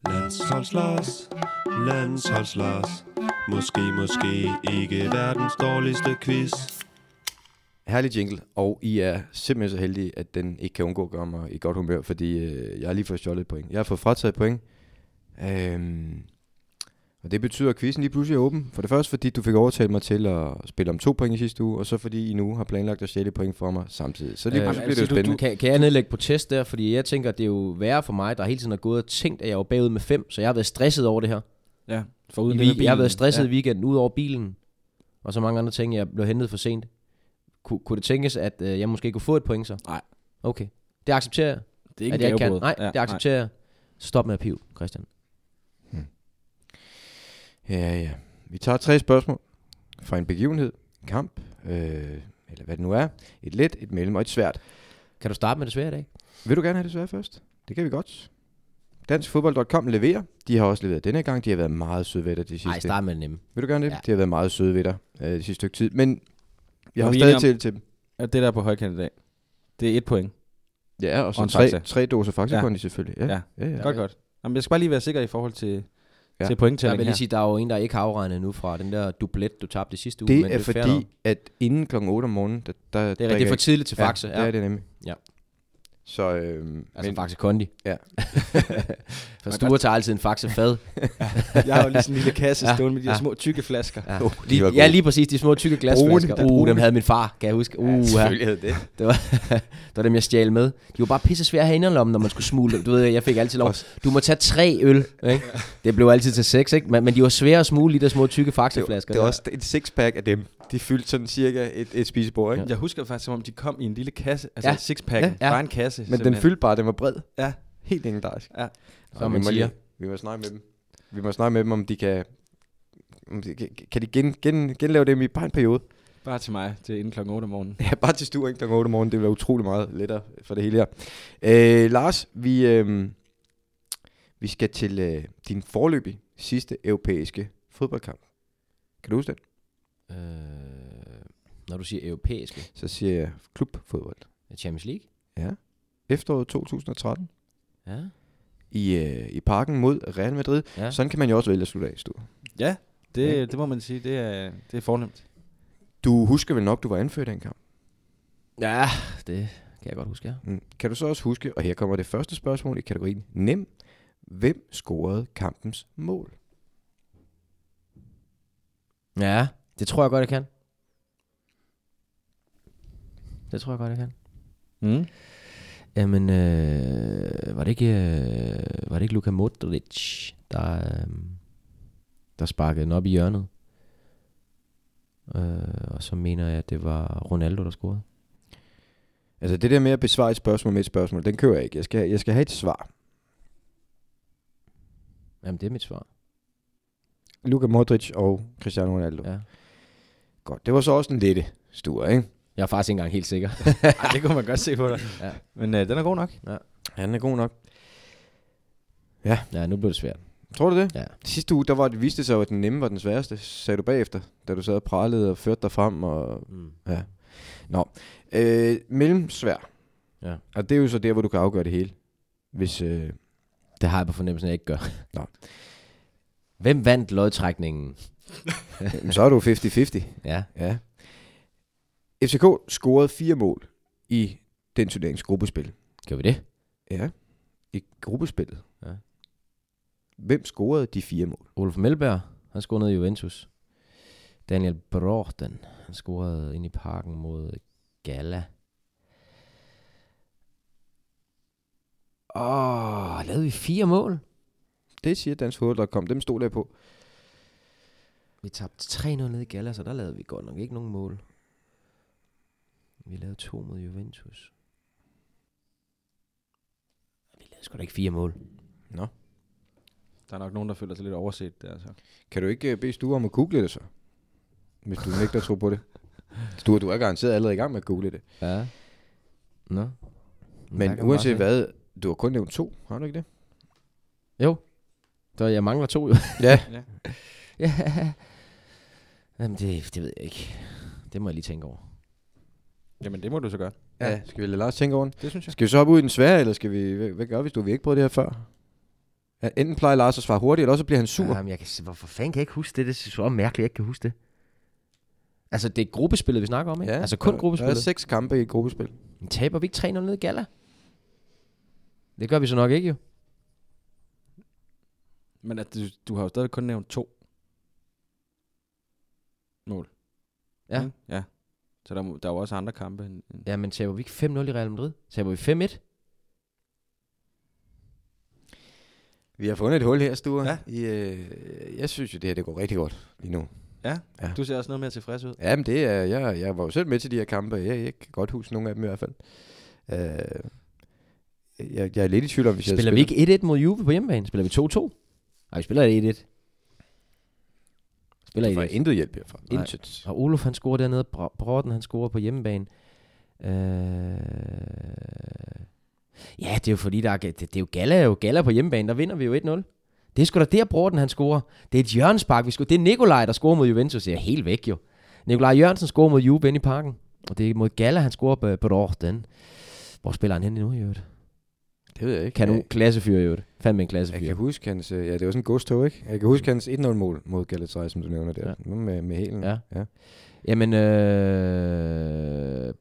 Landsholds Lars, Landsholds Lars Måske, måske ikke verdens dårligste quiz Herlig jingle, og I er simpelthen så heldige, at den ikke kan undgå at gøre mig i godt humør, fordi øh, jeg har lige fået stjålet et point. Jeg har fået frataget point. Øhm, og det betyder, at quizzen lige pludselig er åben. For det første, fordi du fik overtalt mig til at spille om to point i sidste uge, og så fordi I nu har planlagt at stjæle et point for mig samtidig. Så lige Øh, pludselig bliver det jo du, spændende. du, kan, kan jeg nedlægge på test der, fordi jeg tænker, at det er jo værre for mig, der hele tiden har gået og tænkt, at jeg var bagud med fem, så jeg har været stresset over det her. Ja, for uden I, jeg har været stresset ja. I weekenden, ud over bilen, og så mange andre ting, jeg blev hentet for sent. Kun, kunne det tænkes, at øh, jeg måske kunne få et point så? Nej. Okay. Det accepterer jeg. Det er ikke at jeg kan. Nej, Ja, det accepterer jeg. Stop med at pive, Christian. Ja, ja. Vi tager tre spørgsmål fra en begivenhed, en kamp, øh, eller hvad det nu er. Et let, et mellem og et svært. Kan du starte med det svære i dag? Vil du gerne have det svært først? Det kan vi godt. Danskfodbold.com leverer. De har også leveret denne gang. De har været meget søde ved dig de sidste. Nej, start med det nemme. Vil du gerne det? Ja. De har været meget søde ved dig øh, de sidste stykke tid. Men jeg har stadig til, til dem. At det der er på højkant i dag, det er et point. Ja, og så Og tre, tre doser Faxe ja. selvfølgelig. Ja. Ja. ja. ja. Godt, godt. Jamen, jeg skal bare lige være sikker i forhold til, Ja. ja. til Jeg pointtællingen vil lige sige, der er jo en, der ikke har afregnet nu fra den der dublet, du tabte sidste uge. Det men er fair nok. fordi, at inden klokken 8 om morgenen, der, der Det er, det er for tidligt til Faxe. Ja, det er det nemlig. Ja. Så, øhm, Altså men, Faxe Kondi. Ja. *laughs* For Sture tager altid en Faxe fad. *laughs* jeg har jo lige sådan en lille kasse Ja, stående med de ja. små tykke flasker. Ja, Oh, de lige, var ja, lige præcis. De små tykke glasflasker. Brune, Uh, dem havde min far, kan jeg huske. Uh, ja, selvfølgelig havde det. det, var, *laughs* det var dem, jeg stjal med. De var bare pisse svære at have inderlommen, når man skulle smule. Du ved, jeg fik altid lov. Du må tage tre øl. Ikke? Det blev altid til seks, ikke? Men, men de var svære at smule, de der små tykke Det, var- faxeflasker. det er også et sixpack af dem. De fyldte sådan cirka et, et spisebord, ikke? Jeg husker det faktisk, som om de kom i en lille kasse. Altså Ja. ja. sixpack. Ja, Ja, ja. ja. Bare en kasse. Men den simpelthen. fyldte bare, den var bred. Ja. Helt legendarisk. Ja. Man vi må siger. Lige, vi må snakke med dem. Vi må snakke med dem, om de kan... Om de, kan, kan de gen, gen, genlave dem i bare en periode? Bare til mig, til inden klokken 8 om morgenen. Ja, bare til stue, ikke? Klokken 8 om morgenen. Det vil være utrolig meget lettere for det hele her. Øh, Lars, vi, øh, vi skal til øh, din forløbige sidste europæiske fodboldkamp. Kan du huske den? Øh, når du siger europæiske, Så siger jeg klubfodbold. Champions League? Ja. Efteråret 2013. Ja. I, øh, I parken mod Real Madrid. ja. Sådan kan man jo også vælge at slutte af, Stue. Ja, Det, det må man sige, det er, det er fornemt. Du husker vel nok, du var anført i den kamp? Ja, det kan jeg godt huske, ja. Mm. Kan du så også huske, og her kommer det første spørgsmål i kategorien Nem. Hvem scorede kampens mål? Ja, det tror jeg godt, jeg kan. Det tror jeg godt, jeg kan. Mm. Jamen, øh, var, det ikke, øh, var det ikke Luka Modric, der, øh, der sparkede den op i hjørnet? Øh, og så mener jeg, at det var Ronaldo, der scorede. Altså det der med at besvare et spørgsmål med et spørgsmål, den kører jeg ikke. Jeg skal, jeg skal have et svar. Jamen, det er mit svar. Luka Modric og Cristiano Ronaldo. Ja. Godt. Det var så også en lette stuer, ikke? Jeg er faktisk ikke engang helt sikker. *laughs* Ej, det kunne man godt se på dig. Ja. Men øh, den er god nok. Han er god nok. ja, nu blev det svært. Tror du det? Ja. Sidste uge, der var det, viste sig, at den nemme var den sværeste, sagde du bagefter, da du sad og pralede og førte dig frem. Og, Mm. ja. Nå. Øh, mellemsvær. Ja. Og det er jo så der, hvor du kan afgøre det hele. Hvis, øh, Det har jeg på fornemmelsen, at jeg ikke gør. Nå. Hvem vandt lodtrækningen? Så er du 50-50. Ja. Ja. FCK scorede fire mål i den turneringens gruppespil. Gør vi det? Ja, i gruppespillet. Ja. Hvem scorede de fire mål? Olaf Melberg, han scorede ned i Juventus. Daniel Bråten, han scorede ind i parken mod Gala. Åh, oh, lavede vi fire mål? Det siger Dansk Fodbold.com. Dem stod der på. Vi tabte 3-0 ned i Gala, så der lavede vi godt nok ikke nogen mål. Vi lavede to mod Juventus. Vi lavede sgu da ikke fire mål. Nå. Der er nok nogen, der føler sig lidt overset der. Så. Kan du ikke øh, bede Sture om at google det så? Hvis du nægter at tro på det. Sture, du er garanteret allerede i gang med at google det. Ja. Nå. Der Men uanset hvad, du har kun nævnt to. Har du ikke det? Jo. Så jeg mangler to jo. Ja. Ja. *laughs* ja. Jamen det, det ved jeg ikke. Det må jeg lige tænke over. Jamen, det må du så gøre. ja. Skal vi lade Lars tænke over den? Det synes jeg. Skal vi så hoppe ud i den svære, eller skal vi... Hvad, hvad gør vi, hvis du vi ikke prøvet det her før? Ja, enten plejer Lars at svare hurtigt, eller også bliver han sur. Jamen, jeg kan, hvorfor fanden kan jeg ikke huske det? Det er så mærkeligt, jeg ikke kan huske det. Altså, det er gruppespillet, vi snakker om, ikke? altså kun der- Der er gruppespillet. seks kampe i gruppespil. Men taber vi ikke 3-0 ned i Gala? Det gør vi så nok ikke, jo. Men at du, du har jo stadig kun nævnt to mål. Ja. Mm, ja. Så der, må- der er jo også andre kampe. End, end. Ja, men taber vi ikke 5-0 i Real Madrid? Taber vi 5-1? Vi har fundet et hul her, Sture. Ja. I, øh, jeg synes jo, det her det går rigtig godt lige nu. Ja. Ja. Du ser også noget mere tilfreds ud. Jamen det er, jeg, jeg var jo selv med til de her kampe, jeg, jeg kan godt huske nogle af dem i hvert fald. Øh, jeg, jeg er lidt i tvivl om, hvis Spiller jeg vi ikke 1-1 mod Juve på hjemmebane? Spiller vi 2-2? Nej, vi spiller 1-1. Spiller Der var 1-1. intet hjælp herfra. Nej. Intet. Og Olof han scorer dernede, Bro- Bråten han scorer på hjemmebane. Øh... Ja, det er jo fordi, der er, det, det er jo Gala, jo Gala på hjemmebane, der vinder vi jo 1-0. Det er sgu da der, Bråten han scorer. Det er et hjørnespark, vi scorer. Det er Nikolaj, der scorer mod Juventus. Det er helt væk jo. Nikolaj Jørgensen scorer mod Juve inde i parken. Og det er mod Gala, han scorer på Bråten. Hvor spiller han hen nu i øvrigt? Det ved jeg ikke. Kanon, jeg... klassefyr i øvrigt. Fandme en klassefyr. Jeg kan huske hans, øh, ja, det var sådan en godstog, ikke? Jeg kan huske mm. hans 1-0-mål mod Galatasaray, som du nævner der. Ja. Med, med helen. Ja. ja. Jamen, øh...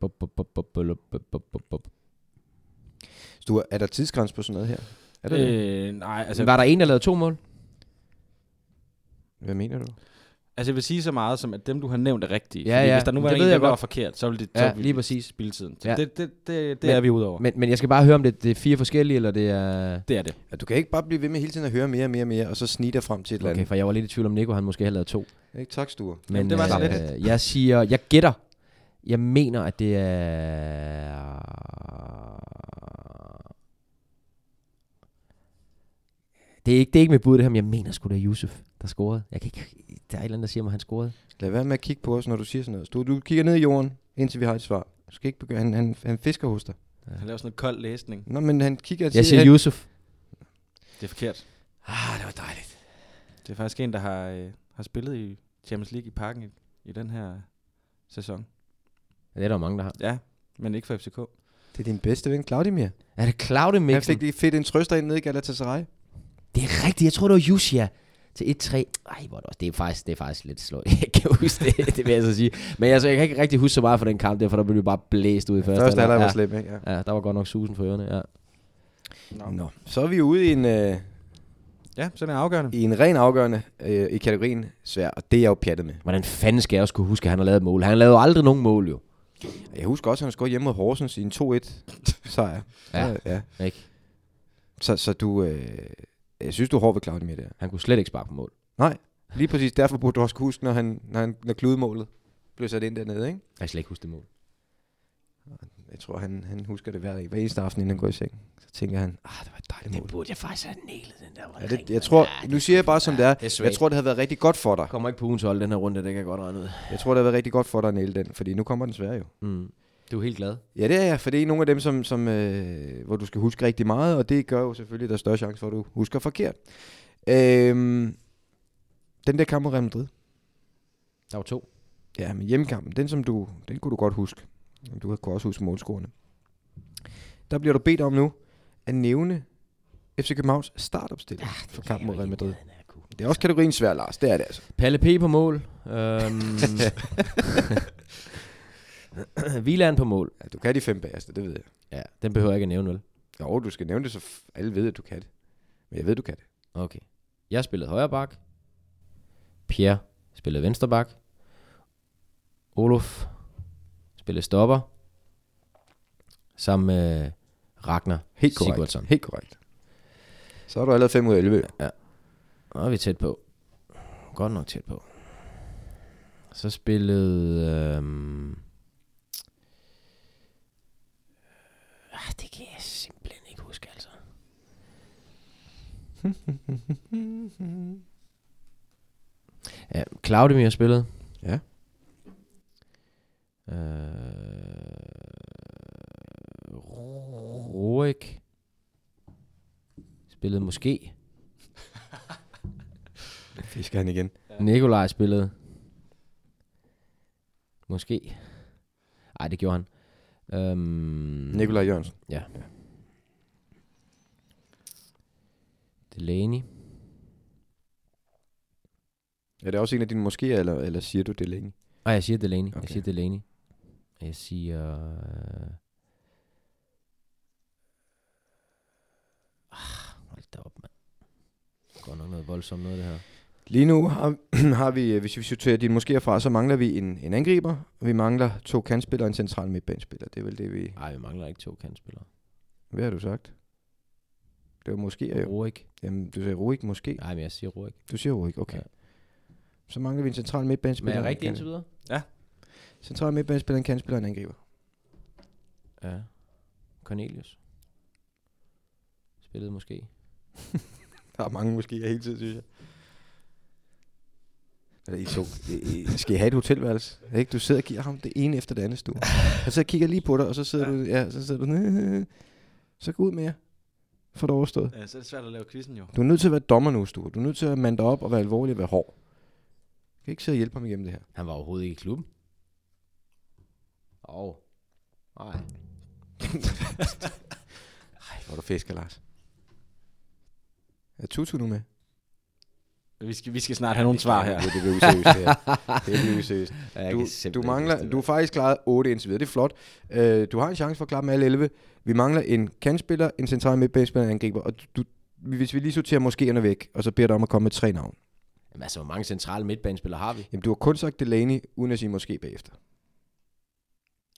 Du, er der tidsgrænse på sådan noget her? Er der øh, det? nej, altså... Var der en, der lavede to mål? Hvad mener du? Altså jeg vil sige så meget som, at dem du har nævnt er rigtige. Ja, Fordi ja, hvis der nu var det en, ved der jeg var forkert, så ville det Ja, så ville lige vi præcis. spilde tiden. Så Ja. det, det, det, det Men- er vi ude over. Men, men jeg skal bare høre, om det, det er fire forskellige, eller det er... Det er det. Ja, du kan ikke bare blive ved med hele tiden at høre mere og mere og mere, og så snige dig frem til et eller Okay, andet. for jeg var lidt i tvivl om Nico, han måske havde lavet to. Ikke? Tak, Sture. Men Jamen, det var så øh, lidt. jeg *laughs* siger, jeg gætter. Jeg mener, at det er... Det er ikke, det er ikke med bud det her, men jeg mener sgu, det er Yusuf, der scorede. Jeg kan ikke, der er et eller andet, der siger mig, at han scorede. Lad være med at kigge på os, når du siger sådan noget. Sture, du kigger ned i jorden, indtil vi har et svar. Du skal ikke begynde. Han, han, han fisker hos dig. Han laver sådan noget kold læsning. Nå, men han kigger og Jeg siger han, Yusuf. Det er forkert. Ah, det var dejligt. Det er faktisk en, der har, øh, har spillet i Champions League i parken i, i den her sæson. Det er der mange, der har. Ja, men ikke for FCK. Det er din bedste ven, Claudimir. Er det Claude Han fik lige fedt en trøster ind nede i Galatasaray. Det er rigtigt, jeg tror, det var Yusia. Til 1-3. Ej, hvor er det også. Det er faktisk, det er faktisk lidt slået. *laughs* Jeg kan huske det, det vil jeg så sige. Men altså, jeg kan ikke rigtig huske så meget for den kamp der, for der blev vi bare blæst ud i første, Første halvleg var ja. slem, ikke? Ja. Ja, der var godt nok susen for ørerne, ja. Nå. Så er vi ude i en, øh, Ja, så er det afgørende. i en ren afgørende øh, i kategorien svær, og det er jeg jo pjattet med. Hvordan fanden skal jeg også kunne huske, at han har lavet et mål? Han lavede jo aldrig nogen mål, jo. Jeg husker også, at han scorede hjemme mod Horsens i en 2-1 sejr. Ja. Så, ja. Ikke? Så, så du, øh, jeg synes, du er hård ved Claudio med der. Han kunne slet ikke sparke på mål. Nej, lige præcis derfor burde du også kunne huske, når, han, når, han, når kludemålet blev sat ind dernede, ikke? Jeg kan slet ikke huske det mål. Jeg tror, han, han husker det hver, hver eneste aften, inden han går i seng. Så tænker han, ah, det var et dejligt mål. burde jeg faktisk have nælet, den der. Ja, det, jeg tror, nu siger jeg bare som det er. det er. Jeg tror, det havde været rigtig godt for dig. kommer ikke på ugens hold, den her runde, det kan jeg godt regne ud. Jeg tror, det havde været rigtig godt for dig at næle den, fordi nu kommer den svære jo. Mm. Du er helt glad. Ja, det er jeg, for det er nogle af dem, som, som, øh, hvor du skal huske rigtig meget, og det gør jo selvfølgelig, at der er større chance for, at du husker forkert. Øhm, den der kamp mod Real Madrid, Der var to. ja, men hjemmekampen, den, som du, den kunne du godt huske. Du kunne også huske målscorerne. Der bliver du bedt om nu at nævne FC Københavns startopstilling ja, for kampen mod Real Madrid. Det er også kategorien svær, Lars. Det er det altså. Palle P. på mål. Øhm, *laughs* *laughs* *clears throat* Viland på mål. Ja, du kan de fem bagerste, det ved jeg. Ja, den behøver jeg ikke at nævne, vel? Jo, du skal nævne det, så alle ved, at du kan det. Men jeg ved, du kan det. Okay. Jeg spillede højre bak. Pierre spillede venstre bak. Olof spillede stopper. Sammen med Ragnar Helt korrekt. Sigurdsson. Helt korrekt. Så har du allerede 5 ud af 11. Nå er vi tæt på. Godt nok tæt på. Så spillede... Øhm... det kan jeg simpelthen ikke huske, altså. *laughs* ja, Claudemir spillede. Ja. Øh... Roik spillede måske. *laughs* Fisker han igen. Nikolaj spillede. Måske. Ej, det gjorde han. Øhm, Nikolaj Jørgensen. Ja. Delaney. Er det også en af dine moskéer, eller, eller siger du det længe? Ej, jeg siger Delaney. Okay. Jeg siger Delaney. Jeg siger... Øh... Ah, hold da op, mand. Godt nok noget voldsomt noget, det her. Lige nu har, *clears throat* har vi, øh, hvis vi sorterer dine moskéer fra, så mangler vi en, en angriber. og Vi mangler to kantspillere og en central midtbanespiller. Det er vel det, vi... Ej, vi mangler ikke to kantspillere. Hvad har du sagt? Det var moskéer jo. Roik. Jamen, du sagde Ruik måske. Nej, men jeg siger Roik. Du siger Ruik, okay. Ja. Ja. Så mangler vi en central Men midtbanespiller. er og en rigtig indtil videre? Central midtbanespiller, en kantspiller og en angriber. Ja. Cornelius. Spillede måske. *laughs* Der er mange måske hele tiden, synes jeg. Eller I, to, I, skal I have et hotelværelse? Ikke? Du sidder og giver ham det ene efter det andet stue. *laughs* Og så kigger jeg lige på dig, og så sidder ja. du, ja, så sidder du, så gå ud med jer. For det overstået. Ja, så er det svært at lave quizzen jo. Du er nødt til at være dommer nu, Stue. Du er nødt til at mande dig op og være alvorlig og være hård. Du kan ikke sidde og hjælpe ham igennem det her. Han var overhovedet ikke i klubben. Åh. Oh. Nej. *laughs* Ej, hvor er du fisker, Lars. Er Tutu nu med? Vi skal, vi skal snart have nogle svar her. Det, det bliver useriøst, det her. Det bliver useriøst. *laughs* Jeg Du, du, mangler, du har faktisk klaret 8 indtil videre. Det er flot. Uh, du har en chance for at klare med alle 11. Vi mangler en kantspiller, en central midtbanespiller og en angriber. Og du, hvis vi lige sorterer moskéerne væk, og så beder dig om at komme med tre navn. Jamen, altså, hvor mange centrale midtbanespillere har vi? Jamen, du har kun sagt Delaney, uden at sige måske bagefter.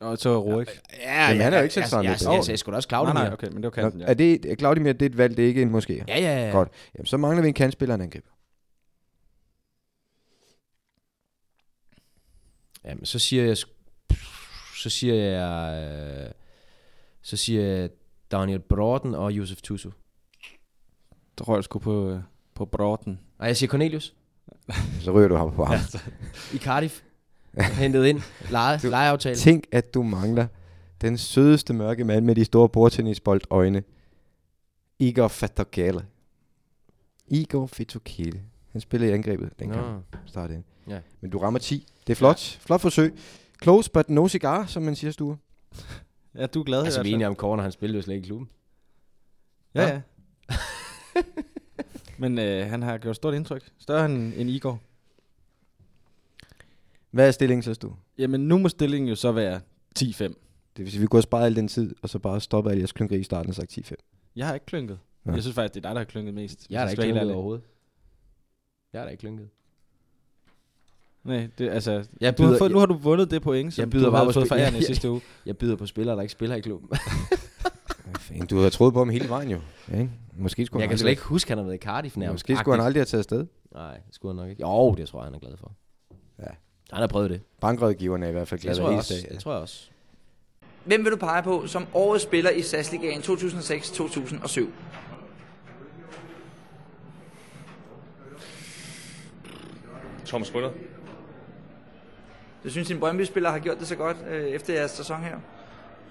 Og så Roik. Ja, Jamen, han er jo ikke central jeg, jeg, jeg, midtbanespiller. jeg sgu da også Nej, Claudio nej, mere. okay, men det var kanten, ja. Er det, er Claudio det er et valg, det er ikke en måske? Ja, ja, ja. Godt. Jamen, så mangler vi en kantspiller og en angriber. Jamen, så siger jeg... Så siger jeg... Øh, så siger jeg Daniel Bråten og Josef Tusu. Der røg jeg sgu på, øh, på Bråten. Og jeg siger Cornelius. *laughs* Så ryger du ham på ham. I Cardiff. Hentet ind. Leje, Du- lejeaftale. Tænk, at du mangler den sødeste mørke mand med de store bordtennisboldøjne. Igor Fatokale. Igor Fatokale. Han spillede i angrebet den Nå. kamp. Startede. Ja. Men du rammer 10. Det er flot. Ja. Flot forsøg. Close but no cigar, som man siger, Stue. *laughs* Ja, du er glad Altså, i vi er hvert enige fald. om, Corner, han spillede jo slet ikke i klubben. Ja, ja. *laughs* Men øh, han har gjort stort indtryk. Større end, end Igor. Hvad er stillingen, synes du? Jamen, nu må stillingen jo så være 10-5. Det vil sige, vi kunne have sparet al den tid, og så bare stoppe alle jeres klynkeri i starten og sagt 10-5. Jeg har ikke klynket. Nå. Jeg synes faktisk, det er dig, der har klynket mest. Jeg er da ikke klynket overhovedet. Jeg er da ikke klynket. Nej, det, altså, Jeg du har byder- fået, nu har du vundet det point, som Jeg byder du bare har på fået fra i sidste *laughs* uge. Jeg byder på spillere, der ikke spiller i klubben. *laughs* Fanden, Du har troet på ham hele vejen jo. Ja, ikke? Måske skulle jeg han kan slet ikke huske, at han har været i Cardiff nærmest. Måske skulle han aldrig have taget afsted. Nej, det skulle han nok ikke. Jo, det tror jeg, han er glad for. Ja. Han har prøvet det. Bankrådgiverne er i hvert fald Det glade tror, jeg hver også. eneste dag. det tror jeg også. Hvem vil du pege på som årets spiller i SAS Ligaen 2006-2007? Thomas Rytter. Du synes, din Brøndby-spiller har gjort det så godt øh, efter jeres sæson her?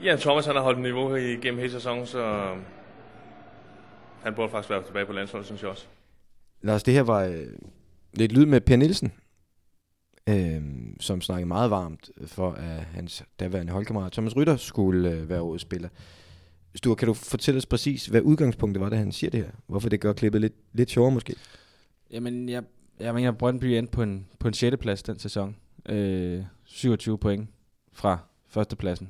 Ja, Thomas han har holdt niveau igennem hele sæsonen, så han burde faktisk være tilbage på landsholdet, synes jeg også. Lars, det her var øh, lidt lyd med Per Nielsen, øh, som snakkede meget varmt for, at hans daværende holdkammerat Thomas Rytter skulle øh, være årets spiller. Sture, kan du fortælle os præcis, hvad udgangspunktet var, da han siger det her? Hvorfor det gør klippet lidt, lidt sjovere måske? Jamen, jeg, jeg mener, Brøndby endte på en, på en 6. plads den sæson. Øh, 27 point fra førstepladsen.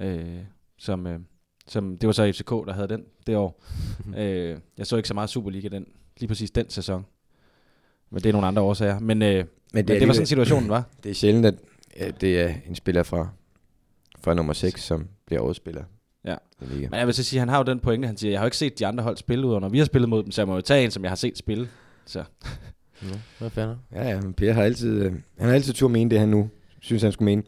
Øh, som, øh, som, det var så FCK, der havde den det år. *laughs* øh, jeg så ikke så meget Superliga den, lige præcis den sæson. Men det er nogle andre årsager. Men, øh, men, men det, det var sådan situationen var. *clears throat* Det er sjældent, at, at det er en spiller fra, fra nummer 6, som bliver årets spiller. Ja. Men jeg vil så sige, han har jo den pointe, han siger, jeg har jo ikke set de andre hold spille ud, og når vi har spillet mod dem, så jeg må jo tage en, som jeg har set spille. Så *laughs* Ja, hvad fanden? Ja, ja, men Per har altid, øh, han har altid tur mene det, han nu synes, han skulle mene.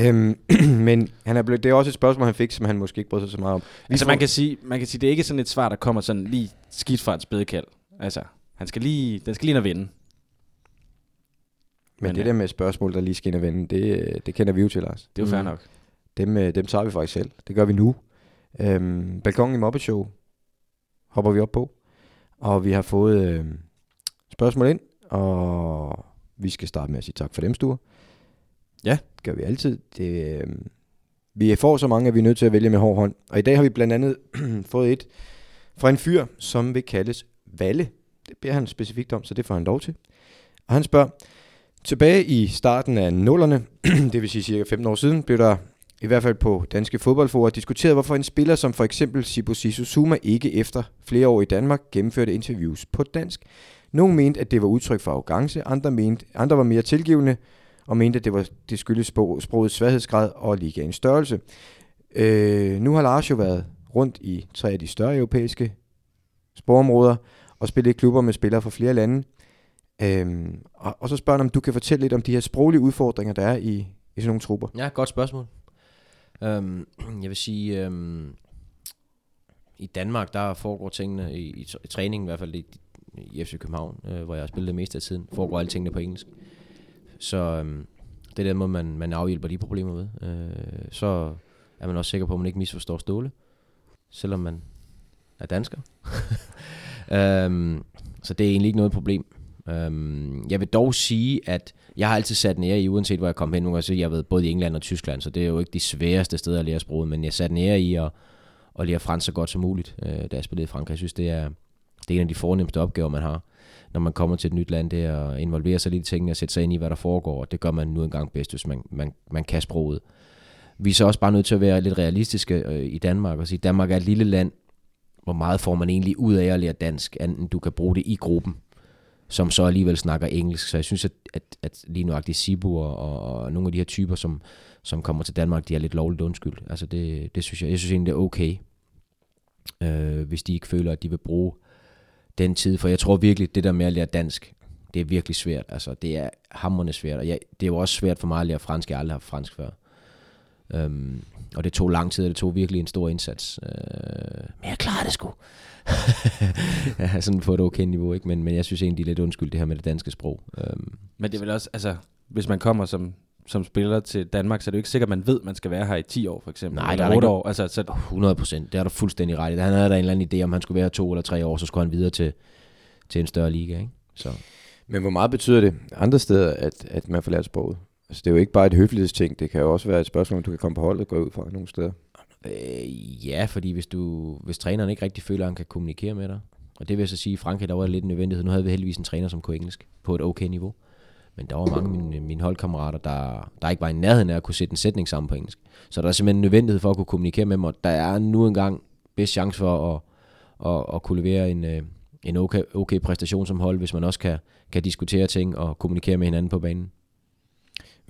Øhm, *clears throat* men han er blevet, det er også et spørgsmål, han fik, som han måske ikke brød sig så meget om. Vi altså, får- man kan, sige, man kan sige, det er ikke sådan et svar, der kommer sådan lige skidt fra et spædekald. Altså, han skal lige, den skal lige ind og vinde. Men Men, det øh, der med spørgsmål, der lige skal ind og vende, det, øh, det kender vi jo til, Lars. Det er jo fair Mm. nok. Dem, øh, dem tager vi faktisk selv. Det gør vi nu. Øhm, balkongen i Muppet Show hopper vi op på. Og vi har fået øh, spørgsmål ind, og vi skal starte med at sige tak for dem, Sture. Ja. Det gør vi altid. Det, øh, vi får så mange, at vi er nødt til at vælge med hård hånd. Og i dag har vi blandt andet *clears throat* fået et fra en fyr, som vil kaldes Valle. Det beder han specifikt om, så det får han lov til. Og han spørger, tilbage i starten af nullerne, *clears throat* det vil sige cirka 15 år siden, blev der i hvert fald på danske fodboldforer diskuteret, hvorfor en spiller som for eksempel Sibu Zuma ikke efter flere år i Danmark gennemførte interviews på dansk. Nogle mente, at det var udtryk for arrogance, andre, mente, andre var mere tilgivende og mente, at det, var, det skyldes sprogets sværhedsgrad og ligaens størrelse. Øh, nu har Lars jo været rundt i tre af de større europæiske sprogområder og spillet i klubber med spillere fra flere lande. Øhm, og, og så spørger han, om du kan fortælle lidt om de her sproglige udfordringer, der er i, i sådan nogle trupper. Ja, godt spørgsmål. Øhm, *clears throat* jeg vil sige, øhm, i Danmark, der foregår tingene, i, i, i træningen i hvert fald, i, i FC København, øh, hvor jeg har spillet det meste af tiden, foregår alle tingene på engelsk. Så øhm, det er den måde, man, man afhjælper de problemer ved. Øh, så er man også sikker på, at man ikke misforstår Ståle, selvom man er dansker. *laughs* øhm, så det er egentlig ikke noget problem. Øhm, jeg vil dog sige, at jeg har altid sat nære i, uanset hvor jeg kom hen. Nu kan jeg sige, at jeg har været både i England og Tyskland, så det er jo ikke de sværeste steder at lære sproget, men jeg satte nære i at, at lære fransk så godt som muligt, øh, da jeg spillede i Frankrig. Jeg synes, det er, det er en af de fornemmeste opgaver, man har, når man kommer til et nyt land, det er at involvere sig lidt i tingene og sætte sig ind i, hvad der foregår, og det gør man nu engang bedst, hvis man, man, man kan sproget. Vi er så også bare nødt til at være lidt realistiske øh, i Danmark, og sige, Danmark er et lille land, hvor meget får man egentlig ud af at lære dansk, anden du kan bruge det i gruppen, som så alligevel snakker engelsk. Så jeg synes, at, at, at lige nuagtigt Sibu og, og, nogle af de her typer, som, som kommer til Danmark, de er lidt lovligt undskyld. Altså det, det synes jeg, jeg synes egentlig, det er okay, øh, hvis de ikke føler, at de vil bruge den tid. For jeg tror virkelig, det der med at lære dansk, det er virkelig svært. Altså det er hammerende svært. Og jeg, det er jo også svært for mig at lære fransk. Jeg har aldrig haft fransk før. Um, og det tog lang tid, og det tog virkelig en stor indsats. Uh, men jeg klarede det sgu. *laughs* ja, sådan på et okay niveau, ikke? Men, men jeg synes egentlig, det er lidt undskyld, det her med det danske sprog. Um, Men det er vel også, altså, hvis man kommer som, som spiller til Danmark, så er det jo ikke sikkert, at man ved, at man skal være her i 10 år, for eksempel. Nej, eller der er 8 ikke- år. Altså, så, 100 procent, det er du fuldstændig ret i. Han havde der en eller anden idé, om han skulle være to eller tre år, så skulle han videre til, til en større liga, ikke? Så. Men hvor meget betyder det andre steder, at, at man får lært sproget? Altså, det er jo ikke bare et høflighedsting. Det kan jo også være et spørgsmål, om du kan komme på holdet og gå ud fra nogle steder. Øh, ja, fordi hvis, du, hvis træneren ikke rigtig føler, at han kan kommunikere med dig, Og det vil jeg så sige, i Frankrig, der var lidt en nødvendighed. Nu havde vi heldigvis en træner, som kunne engelsk på et okay niveau. Men der var mange af mine, mine holdkammerater, der, der ikke var i nærheden af at kunne sætte en sætning sammen på engelsk. Så der er simpelthen en nødvendighed for at kunne kommunikere med mig. og der er nu engang bedst chance for at, at, at kunne levere en, øh, en okay, okay præstation som hold, hvis man også kan, kan diskutere ting og kommunikere med hinanden på banen.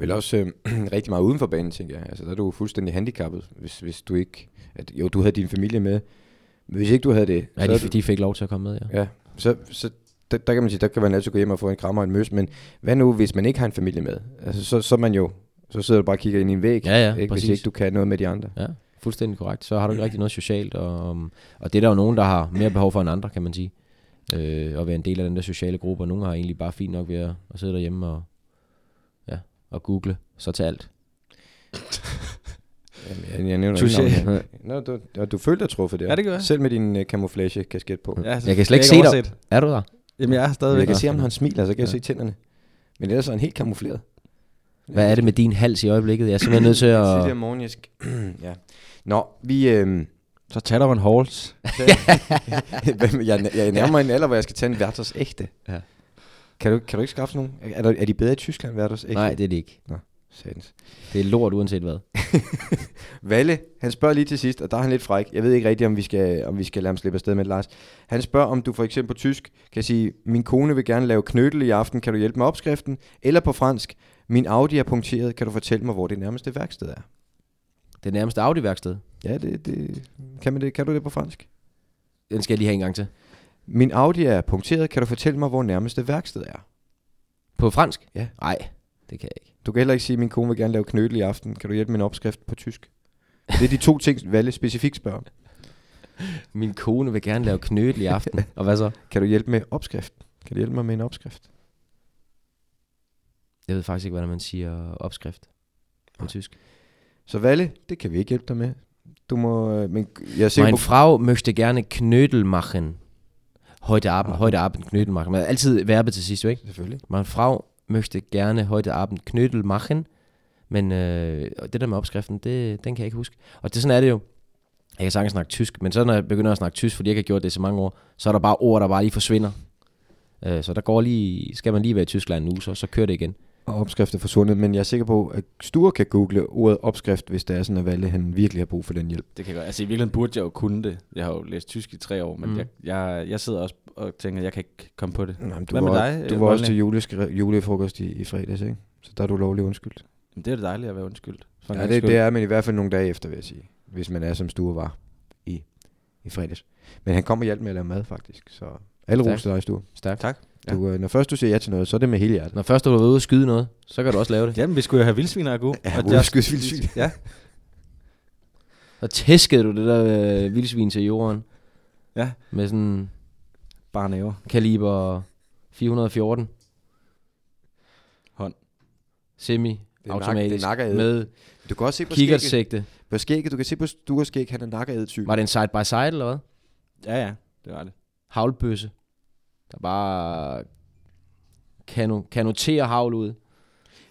Vel også øh, *clears throat* rigtig meget uden for banen, tænker jeg. Altså, der er du fuldstændig handicappet, hvis, hvis du ikke... At, jo, du havde din familie med, men hvis ikke du havde det... Ja, så er de, de fik lov til at komme med, ja. Ja, så, så der, der kan man sige, der kan man altid gå hjem og få en krammer og en møs, men hvad nu, hvis man ikke har en familie med? Altså, så, så man jo, så sidder du bare og kigger ind i en væg, Ja, ja, ikke, hvis ikke du kan noget med de andre. Ja, fuldstændig korrekt. Så har du ikke rigtig noget socialt, og, og det er der jo nogen, der har mere behov for end andre, kan man sige. Øh, at være en del af den der sociale gruppe, og nogle har egentlig bare fint nok ved at, at sidde derhjemme og, og google så til alt. *laughs* Jamen, jeg, jeg nævner Touché. ikke navnet. Nå, du, ja, du følte dig truffet der. Ja, det gør jeg. Selv med din uh, camouflage-kasket på. Ja, Jeg kan slet ikke se dig. Er du der? Jamen, jeg er Men stadigvæk. jeg kan se, om han smiler, så kan jeg Ja. se tænderne. Men ellers er han helt kamufleret. Hvad er det med din hals i øjeblikket? Jeg er simpelthen nødt til Jeg siger at... det om morgenen, jeg skal... ja. Nå, vi... Øhm, Så tager der en halls. *laughs* *laughs* jeg, jeg nærmer mig en alder, hvor jeg skal tage en Werthers ægte. Ja. Kan du, kan du ikke skaffe nogle? Er, der, er de bedre i Tyskland, Werthers ægte? Nej, det er det ikke. Satans. Det er lort uanset hvad. *laughs* Valle, han spørger lige til sidst, og der er han lidt fræk. Jeg ved ikke rigtigt, om vi skal, om vi skal lade ham slippe afsted med det, Lars. Han spørger, om du for eksempel på tysk kan sige, min kone vil gerne lave knødel i aften, kan du hjælpe med opskriften? Eller på fransk, min Audi er punkteret, kan du fortælle mig, hvor det nærmeste værksted er? Det nærmeste Audi-værksted. Ja, det, det, kan, man det, kan du det på fransk? Den skal jeg lige have en gang til. Min Audi er punkteret, kan du fortælle mig, hvor nærmeste værksted er? På fransk? Ja. Nej, det kan jeg ikke. Du kan heller ikke sige, min kone vil gerne lave knødel i aften, kan du hjælpe med en opskrift på tysk? Det er de to ting, Valle specifikt spørger om. *laughs* Min kone vil gerne lave knødel i aften. Og hvad så? Kan du hjælpe med opskrift? Kan du hjælpe mig med en opskrift? Jeg ved faktisk ikke, hvordan man siger opskrift på tysk. Så Valle, det kan vi ikke hjælpe dig med. Du må, øh, men jeg er sikker Mein på, Frau möchte gerne Knödel machen. Heute Abend, heute Abend Knödel machen. Men altid verbet til sidst, jo ikke? selvfølgelig. Mein Frau möchte gerne heute Abend Knödel machen. Men øh, det der med opskriften, det, den kan jeg ikke huske. Og det sådan er det jo. Jeg kan sagtens snakke tysk, men så når jeg begynder at snakke tysk, fordi jeg ikke har gjort det i så mange år, så er der bare ord, der bare lige forsvinder. Øh, så der går lige, skal man lige være i Tyskland uge, så, så kører det igen. Og opskrift er forsvundet, men jeg er sikker på, at Sture kan google ordet opskrift, hvis det er sådan, at Valle han virkelig har brug for den hjælp. Det kan jeg godt. Altså i virkeligheden burde jeg jo kunne det. Jeg har jo læst tysk i tre år, men Mm. jeg, jeg, jeg sidder også og tænker, jeg kan ikke komme på det. Nej, men du Hvad var, med dig, Du var også Volny? til juleskri- julefrokost i, i fredags, ikke? Så der er du lovlig undskyldt. Men det er det dejligt at være undskyldt. For Ja, det, skyld. det er man i hvert fald nogle dage efter, vil jeg sige. Hvis man er, som Sture var i, i fredags. Men han kom og hjalp med at lave mad, faktisk. Så alle ros til dig, Sture. Stærkt. Tak. Du, øh, når først du siger ja til noget, så er det med hele hjertet. Når først du er ude og skyde noget, så kan du også lave det. Jamen, vi skulle jo have vildsviner og god. Ja, og at skyde vildsvin. *laughs* Ja. Så tæskede du det der øh, vildsvin til jorden. Ja. Med sådan Bare næver. kaliber 414. Hånd. Semi nak- automatisk det er nakkeræd. med Du kan også se på skægget. kikkertsigte. På skægget, du kan se på Stures skæg, han er nakkeræd tyk. Var det en side by side eller hvad? Ja, ja. Det var det. Havlbøsse. Der bare kano, kanoterer havl ud.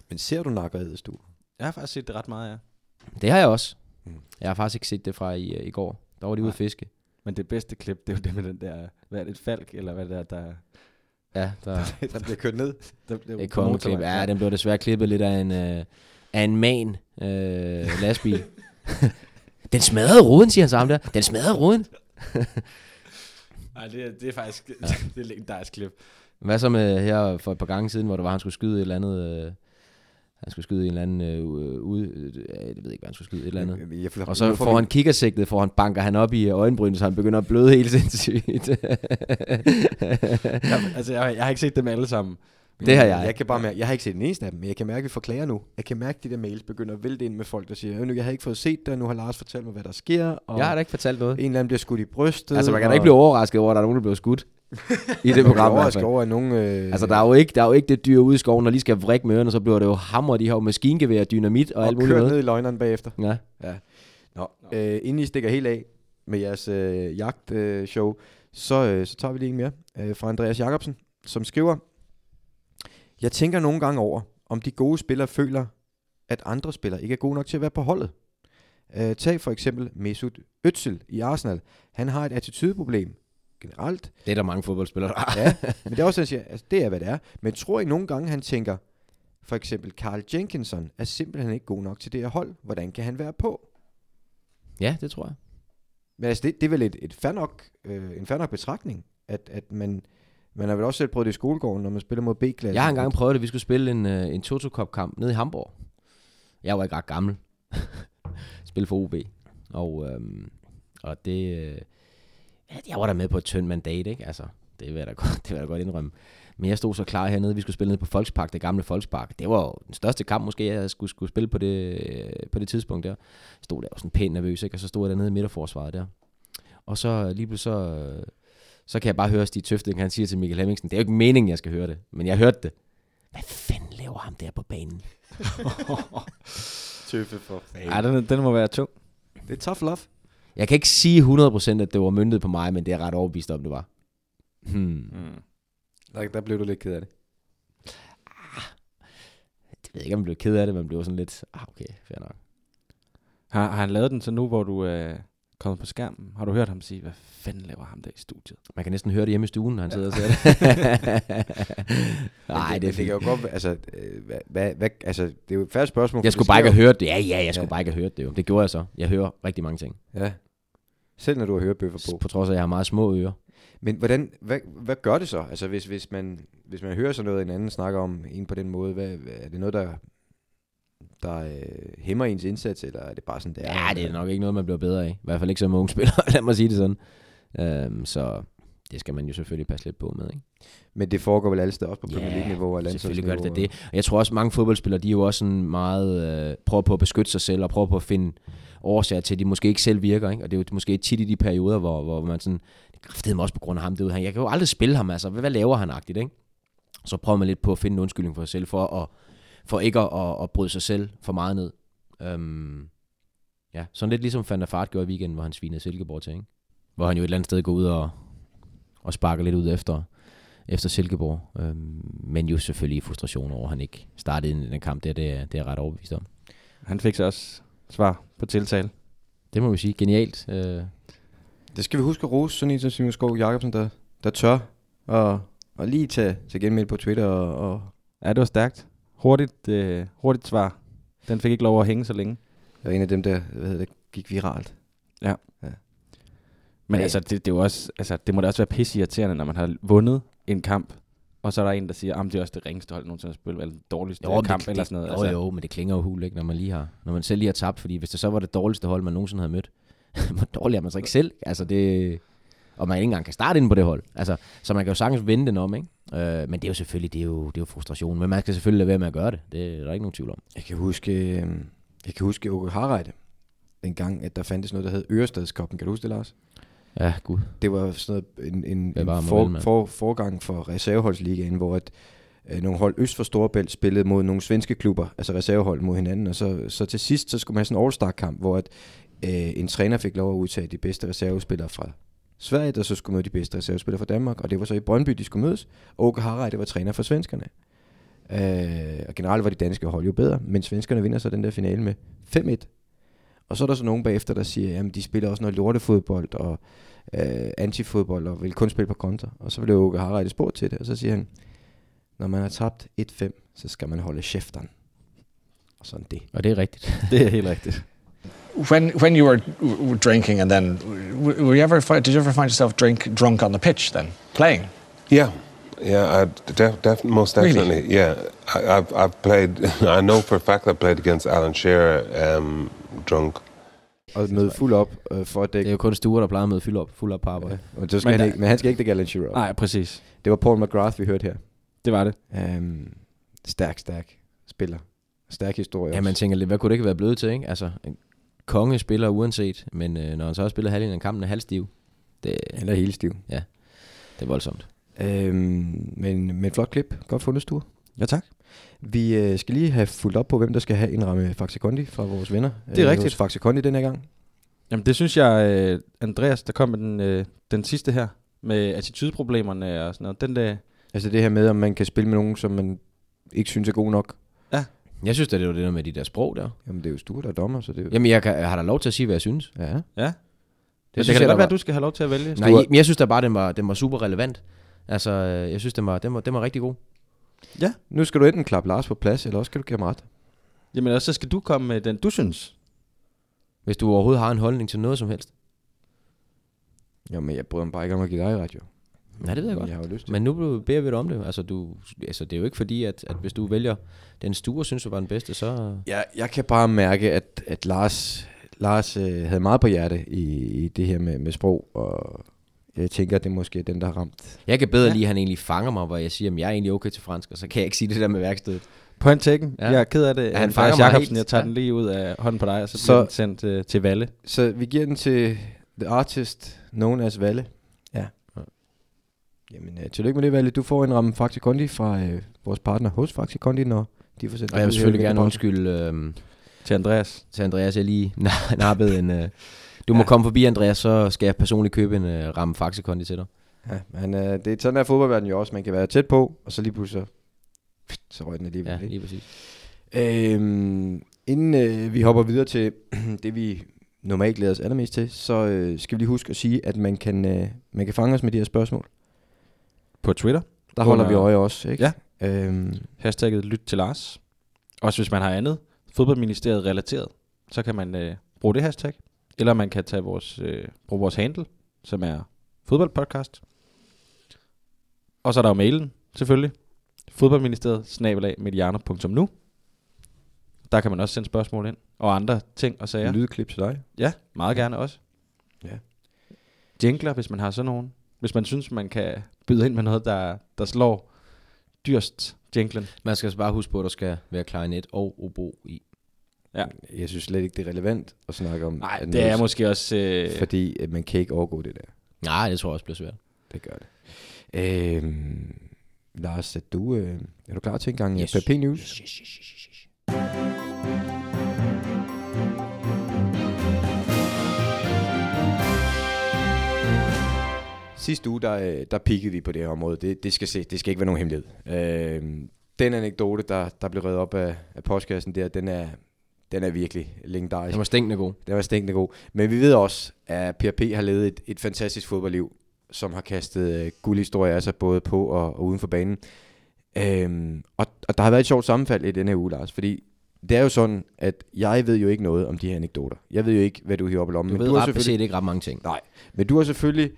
Men ser du nakkeræd, Stue? Jeg har faktisk set det ret meget, ja. Det har jeg også. Mm. Jeg har faktisk ikke set det fra i, øh, i går. Der var de ude at Nej. fiske. Men det bedste klip, det er jo det med den der, hvad er det, et falk, eller hvad det er, der... Ja, *laughs* der der bliver kørt ned. der, der er kongeklip. Ja, den blev desværre klippet lidt af en, øh, af en man øh, lastbil. *laughs* den smadrede ruden, siger han sammen der. Den smadrede ruden. *laughs* Nej, det, er- det er faktisk, ja. *laughs* det er legendarisk klip. Hvad så med her for et par gange siden, hvor det var, han skulle skyde et eller andet... Øh, han skulle skyde en eller anden øh, ude... Øh, jeg ved ikke, hvad han skulle skyde. Et eller andet. Jeg, Og så får han kikkersigtet, får han banker han op i øjenbrynet, så han begynder at bløde helt *laughs* sindssygt. Jeg, altså, jeg, jeg har ikke set dem alle sammen. Det har jeg. Jeg kan bare mærke, jeg har ikke set den eneste af dem, men jeg kan mærke, at vi får klager nu. Jeg kan mærke, at de der mails begynder at vælte ind med folk, der siger, "Øh, nu jeg har ikke fået set det, og nu har Lars fortalt mig, hvad der sker. Og Jeg har da ikke fortalt noget. En eller anden bliver skudt i brystet. Altså, man kan da og- ikke blive overrasket over, at der er nogen, der bliver skudt. *laughs* I det program. hvert overrasket fald. over, at nogen... Øh, Altså, der er, jo ikke, der er jo ikke det dyr ude i skoven, der lige skal vrikke med ørerne, så bliver det jo hammer, de har jo maskingevær, dynamit og, og alt muligt med. ned i løgneren bagefter. Ja. Nå, øh, inden I stikker helt af med jeres øh, jagtshow, øh, show, så, øh, så tager vi lige en mere øh, fra Andreas Jacobsen, som skriver, Jeg tænker nogle gange over, om de gode spillere føler, at andre spillere ikke er gode nok til at være på holdet. Øh, tag for eksempel Mesut Özil i Arsenal. Han har et attitudeproblem. generelt. Det er der mange fodboldspillere, der. Ja, *laughs* men det er også, siger, altså, det er, hvad det er. Men tror I nogle gange, han tænker, for eksempel Carl Jenkinson er simpelthen ikke god nok til det her hold. Hvordan kan han være på? ja, det tror jeg. Men altså, det, det er vel et, et fair nok, øh, en fair nok betragtning, at, at man, man har vel også selv prøvet det i skolegården, når man spiller mod B-klassen. Jeg har engang prøvet det. Vi skulle spille en, øh, en Toto Cup kamp nede i Hamburg. Jeg var ikke ret gammel. *laughs* Spille for OB. Og, øhm, og det... Øh, ja, jeg var der med på et tyndt mandat, ikke? Altså, det vil jeg da *laughs* godt, det vil jeg da godt indrømme. Men jeg stod så klar hernede, vi skulle spille nede på Volkspark, det gamle Volkspark. Det var jo den største kamp måske, jeg skulle, skulle spille på det, øh, på det tidspunkt der. Jeg stod der og sådan pænt nervøs, ikke? og så stod jeg dernede i midterforsvaret der. Og så øh, lige pludselig så, øh, så kan jeg bare høre Stig Tøfting, han siger til Michael Hemmingsen, det er jo ikke meningen, jeg skal høre det, men jeg hørte det. Hvad fanden laver ham der på banen? *laughs* Tøffe for fanden. Ej, den, den må være tung. Det er tough love. Jeg kan ikke sige 100% at det var myndet på mig, men det er jeg ret overbevist om, det var. Hmm. Mm. Der, der blev du lidt ked af det. Jeg ved ikke, om jeg blev ked af det, men blev sådan lidt, ah, okay, fair nok. Har, har han lavet den så nu, hvor du er kommet på skærmen? Har du hørt ham sige, hvad fanden laver ham der i studiet? Man kan næsten høre det hjemme i stuen, når han sidder og ser det. *laughs* Nej, det er det kan fint. jo godt altså, øh, hvad, hvad, hvad, altså, det er jo et færdigt spørgsmål. Jeg skulle det bare ikke have hørt det. Ja, ja, jeg skulle Ja. bare ikke have hørt det jo. Det gjorde jeg så. Jeg hører rigtig mange ting. Ja. Selv når du har hørebøffer på. På trods af, at jeg har meget små ører. Men hvordan, hvad, hvad gør det så? Altså hvis, hvis, man, hvis man hører sådan noget, en anden snakker om en på den måde, hvad, hvad, er det noget, der, der øh, hæmmer ens indsats, eller er det bare sådan, det er? Ja, det er nok ikke noget, man bliver bedre af. I hvert fald ikke som unge spiller, *laughs* lad mig sige det sådan. Øhm, så det skal man jo selvfølgelig passe lidt på med, ikke? Men det foregår vel alle steder, også på Premier League-niveau og Selvfølgelig gør det det. Og jeg tror også, mange fodboldspillere, de er jo også sådan meget, øh, prøver på at beskytte sig selv, og prøver på at finde årsager til, at de måske ikke selv virker. Ikke? Og det er jo måske tit i de perioder, hvor, hvor man sådan, det er mig også på grund af ham derude. Jeg kan jo aldrig spille ham, altså. Hvad, hvad laver han agtigt, ikke? Så prøver man lidt på at finde en undskyldning for sig selv, for, at, for ikke at, at, at bryde sig selv for meget ned. Øhm, ja, sådan lidt ligesom Van der Fart gjorde i weekenden, hvor han svinede Silkeborg til, ikke? Hvor han jo et eller andet sted går ud og, og sparker lidt ud efter, efter Silkeborg. Øhm, men jo selvfølgelig i frustration over, at han ikke startede i den kamp der, det er, det er jeg ret overbevist om. Han fik så også svar på tiltale. Det må vi sige. Genialt. Øh, Det skal vi huske at rose sådan en som Simon Skov Jacobsen, der, der tør og, og lige tage, tage genmeld på Twitter og, og, Ja, det var stærkt. Hurtigt, øh, hurtigt svar. Den fik ikke lov at hænge så længe. og en af dem, der hvad hedder det, gik viralt. Men Ja. altså, det, det, er jo også, altså, det må da også være pisse irriterende, når man har vundet en kamp, og så er der en, der siger, at det er også det ringeste hold, nogensinde har spillet, eller den dårligste men kamp, det, eller det, sådan noget. Jo, altså. jo, men det klinger jo hul, ikke, når man lige har, når man selv lige har tabt, fordi hvis det så var det dårligste hold, man nogensinde havde mødt, *laughs* hvor dårlig er man så ikke selv? Altså det, og man ikke engang kan starte ind på det hold. Altså, så man kan jo sagtens vende den om, ikke? Øh, men det er jo selvfølgelig, det er jo, det er jo frustration. Men man skal selvfølgelig lade være med at gøre det. Det er der ikke nogen tvivl om. Jeg kan huske, øh, jeg kan huske Åke Harreide, en gang, at der fandtes noget, der hed Ørestadskoppen. Kan du huske det, Lars? Ja, gud. Det var sådan noget, en, en, en for, mand. for, forgang for reserveholdsligaen, hvor at, øh, nogle hold øst for Storebælt spillede mod nogle svenske klubber, altså reservehold mod hinanden, og så, så til sidst, så skulle man have sådan en all-star-kamp, hvor at, øh, en træner fik lov at udtage de bedste reservespillere fra Sverige, og så skulle møde de bedste reservespillere fra Danmark, og det var så i Brøndby, de skulle mødes. Åke Harreide var træner for svenskerne. Øh, og generelt var de danske hold jo bedre, men svenskerne vinder så den der finale med 5-1. Og så er der så nogen bagefter, der siger, at de spiller også noget lortefodbold og øh, antifodbold og vil kun spille på kontra. Og så vil Åke Harreide spurgt til det, og så siger han, når man har tabt 1-5, så skal man holde kæften. Og sådan det. Og det er rigtigt. Det er helt rigtigt. When when you were w- drinking and then w- were you ever fi- did you ever find yourself drink drunk on the pitch then playing? Yeah, yeah, I def, def, most Really? definitely. Yeah, I, I've I've played. *laughs* I know for a fact I played against Alan Shearer um, drunk. Og møde fuld op øh, for at Det er dække. jo kun Stuart, der plejer at møde fuld op, fuld op på arbejde. Og så skal Men han ikke, men han skal ikke dække Alan Shearer op. Nej, præcis. Det var Paul McGrath, vi hørte her. Det var det. Um, stærk, stærk spiller. Stærk historie Ja, man også. tænker lidt, hvad kunne det ikke være blevet til, ikke? Altså, en konge spiller uanset, men øh, når han så har spillet halvdelen af kampen er halvstiv, det, Eller helt stiv. det er voldsomt. Øhm, men, men flot klip. Godt fundet, Sture. Ja, tak. Vi øh, skal lige have fulgt op på, hvem der skal have en ramme Faxe Kondi fra vores venner. Det er rigtigt. hos Faxe Kondi den her gang. Jamen, det synes jeg, øh, Andreas, der kom med den, øh, den sidste her, med attitudeproblemerne og sådan noget. Den der, Altså det her med, om man kan spille med nogen, som man ikke synes er god nok. Jeg synes, at det var det der med de der sprog der. Jamen det er jo Sture, der er dommer, så det er jo... Jamen, jeg, kan, jeg har da lov til at sige, hvad jeg synes. Ja. ja. Det, synes det kan jeg, da godt være, at du skal have lov til at vælge. Nej, men jeg synes da bare, den var, den var super relevant. Altså, øh, jeg synes, den var, den var, den var rigtig god. Nu skal du enten klappe Lars på plads, eller også skal du give ham ret. Jamen også så skal du komme med den, du synes. Hvis du overhovedet har en holdning til noget som helst. Jamen, jeg bryder mig bare ikke om at give dig ret, jo. Nej, det ved jeg godt. Jeg har jo lyst til. Men nu beder vi dig om det. Altså, du, altså, det er jo ikke fordi, at, at hvis du vælger den stue, synes du var den bedste, så... Jeg, jeg kan bare mærke, at, at Lars, Lars øh, havde meget på hjerte i, i det her med, med sprog, og jeg tænker, at det er måske den, der har ramt. Jeg kan bedre ja. lide, at han egentlig fanger mig, hvor jeg siger, at jeg er egentlig okay til fransk, og så kan jeg ikke sige det der med værkstedet. Point taken. Ja. Ja. Jeg er ked af det. Ja, han fanger mig Jacobsen, helt. jeg tager Ja. den lige ud af hånden på dig, og så, Så- så bliver den sendt øh, til Valle. Så vi giver den til the artist known as Valle. Ja. Jamen, øh, tillykke med det, Valle. Du får en ramme Faxi Kondi fra øh, vores partner hos Faxi Kondi, når de får sendt Og jeg vil selvfølgelig her gerne undskylde øh, Til Andreas. til Andreas, jeg lige na- *laughs* nappede en... Øh, du må komme forbi, Andreas, så skal jeg personligt købe en øh, ramme faxekondi til dig. Ja, men øh, det er sådan der fodboldverden jo også. Man kan være tæt på, og så lige pludselig så, så røg den alligevel. Ja, ikke? lige præcis. Øhm, inden øh, vi hopper videre til *clears throat* det, vi normalt glæder os allermest til, så øh, skal vi lige huske at sige, at man kan, øh, man kan fange os med de her spørgsmål. På Twitter. Der holder vi Under- øje også, ikke? Ja. Øhm, Hashtagget lyt til Lars. Også hvis man har andet fodboldministeriet relateret, så kan man øh, bruge det hashtag. Eller man kan tage vores, øh, bruge vores handle, som er fodboldpodcast. Og så er der jo mailen, selvfølgelig. Fodboldministeriet, snabelag, mediano.nu. Der kan man også sende spørgsmål ind. Og andre ting og sager. ja. Lydklip til dig. Ja, meget gerne også. Ja. Jingler, hvis man har sådan nogen. Hvis man synes, man kan byde ind med noget, der, der slår dyrst jinglen. Man skal altså bare huske på, at der skal være klarinet og obo i. Ja. Jeg synes slet ikke, det er relevant at snakke om. Nej, det er måske også... Øh, Fordi at man kan ikke overgå det der. Nej, det tror jeg også bliver svært. Det gør det. Øhm, Lars, er du, øh, er du klar til en gang Yes. yes. PP News? Yes, yes, yes, yes, yes. Sidste uge, der, øh, der pikkede vi på det her område. Det, det, skal, se, det skal ikke være nogen hemmelighed. Øh, den anekdote, der, der blev reddet op af, af postkassen der, den er, den er virkelig legendarisk. Den var stinkende god. Den var stinkende god. Men vi ved også, at PRP har levet et, et fantastisk fodboldliv, som har kastet øh, guldhistorier af sig, både på og, og uden for banen. Øhm, og, og der har været et sjovt sammenfald i denne uge, Lars, fordi det er jo sådan, at jeg ved jo ikke noget om de her anekdoter. Jeg ved jo ikke, hvad du hiver op i lommen. Du men ved du ret beset ikke ret mange ting. Nej, men du har selvfølgelig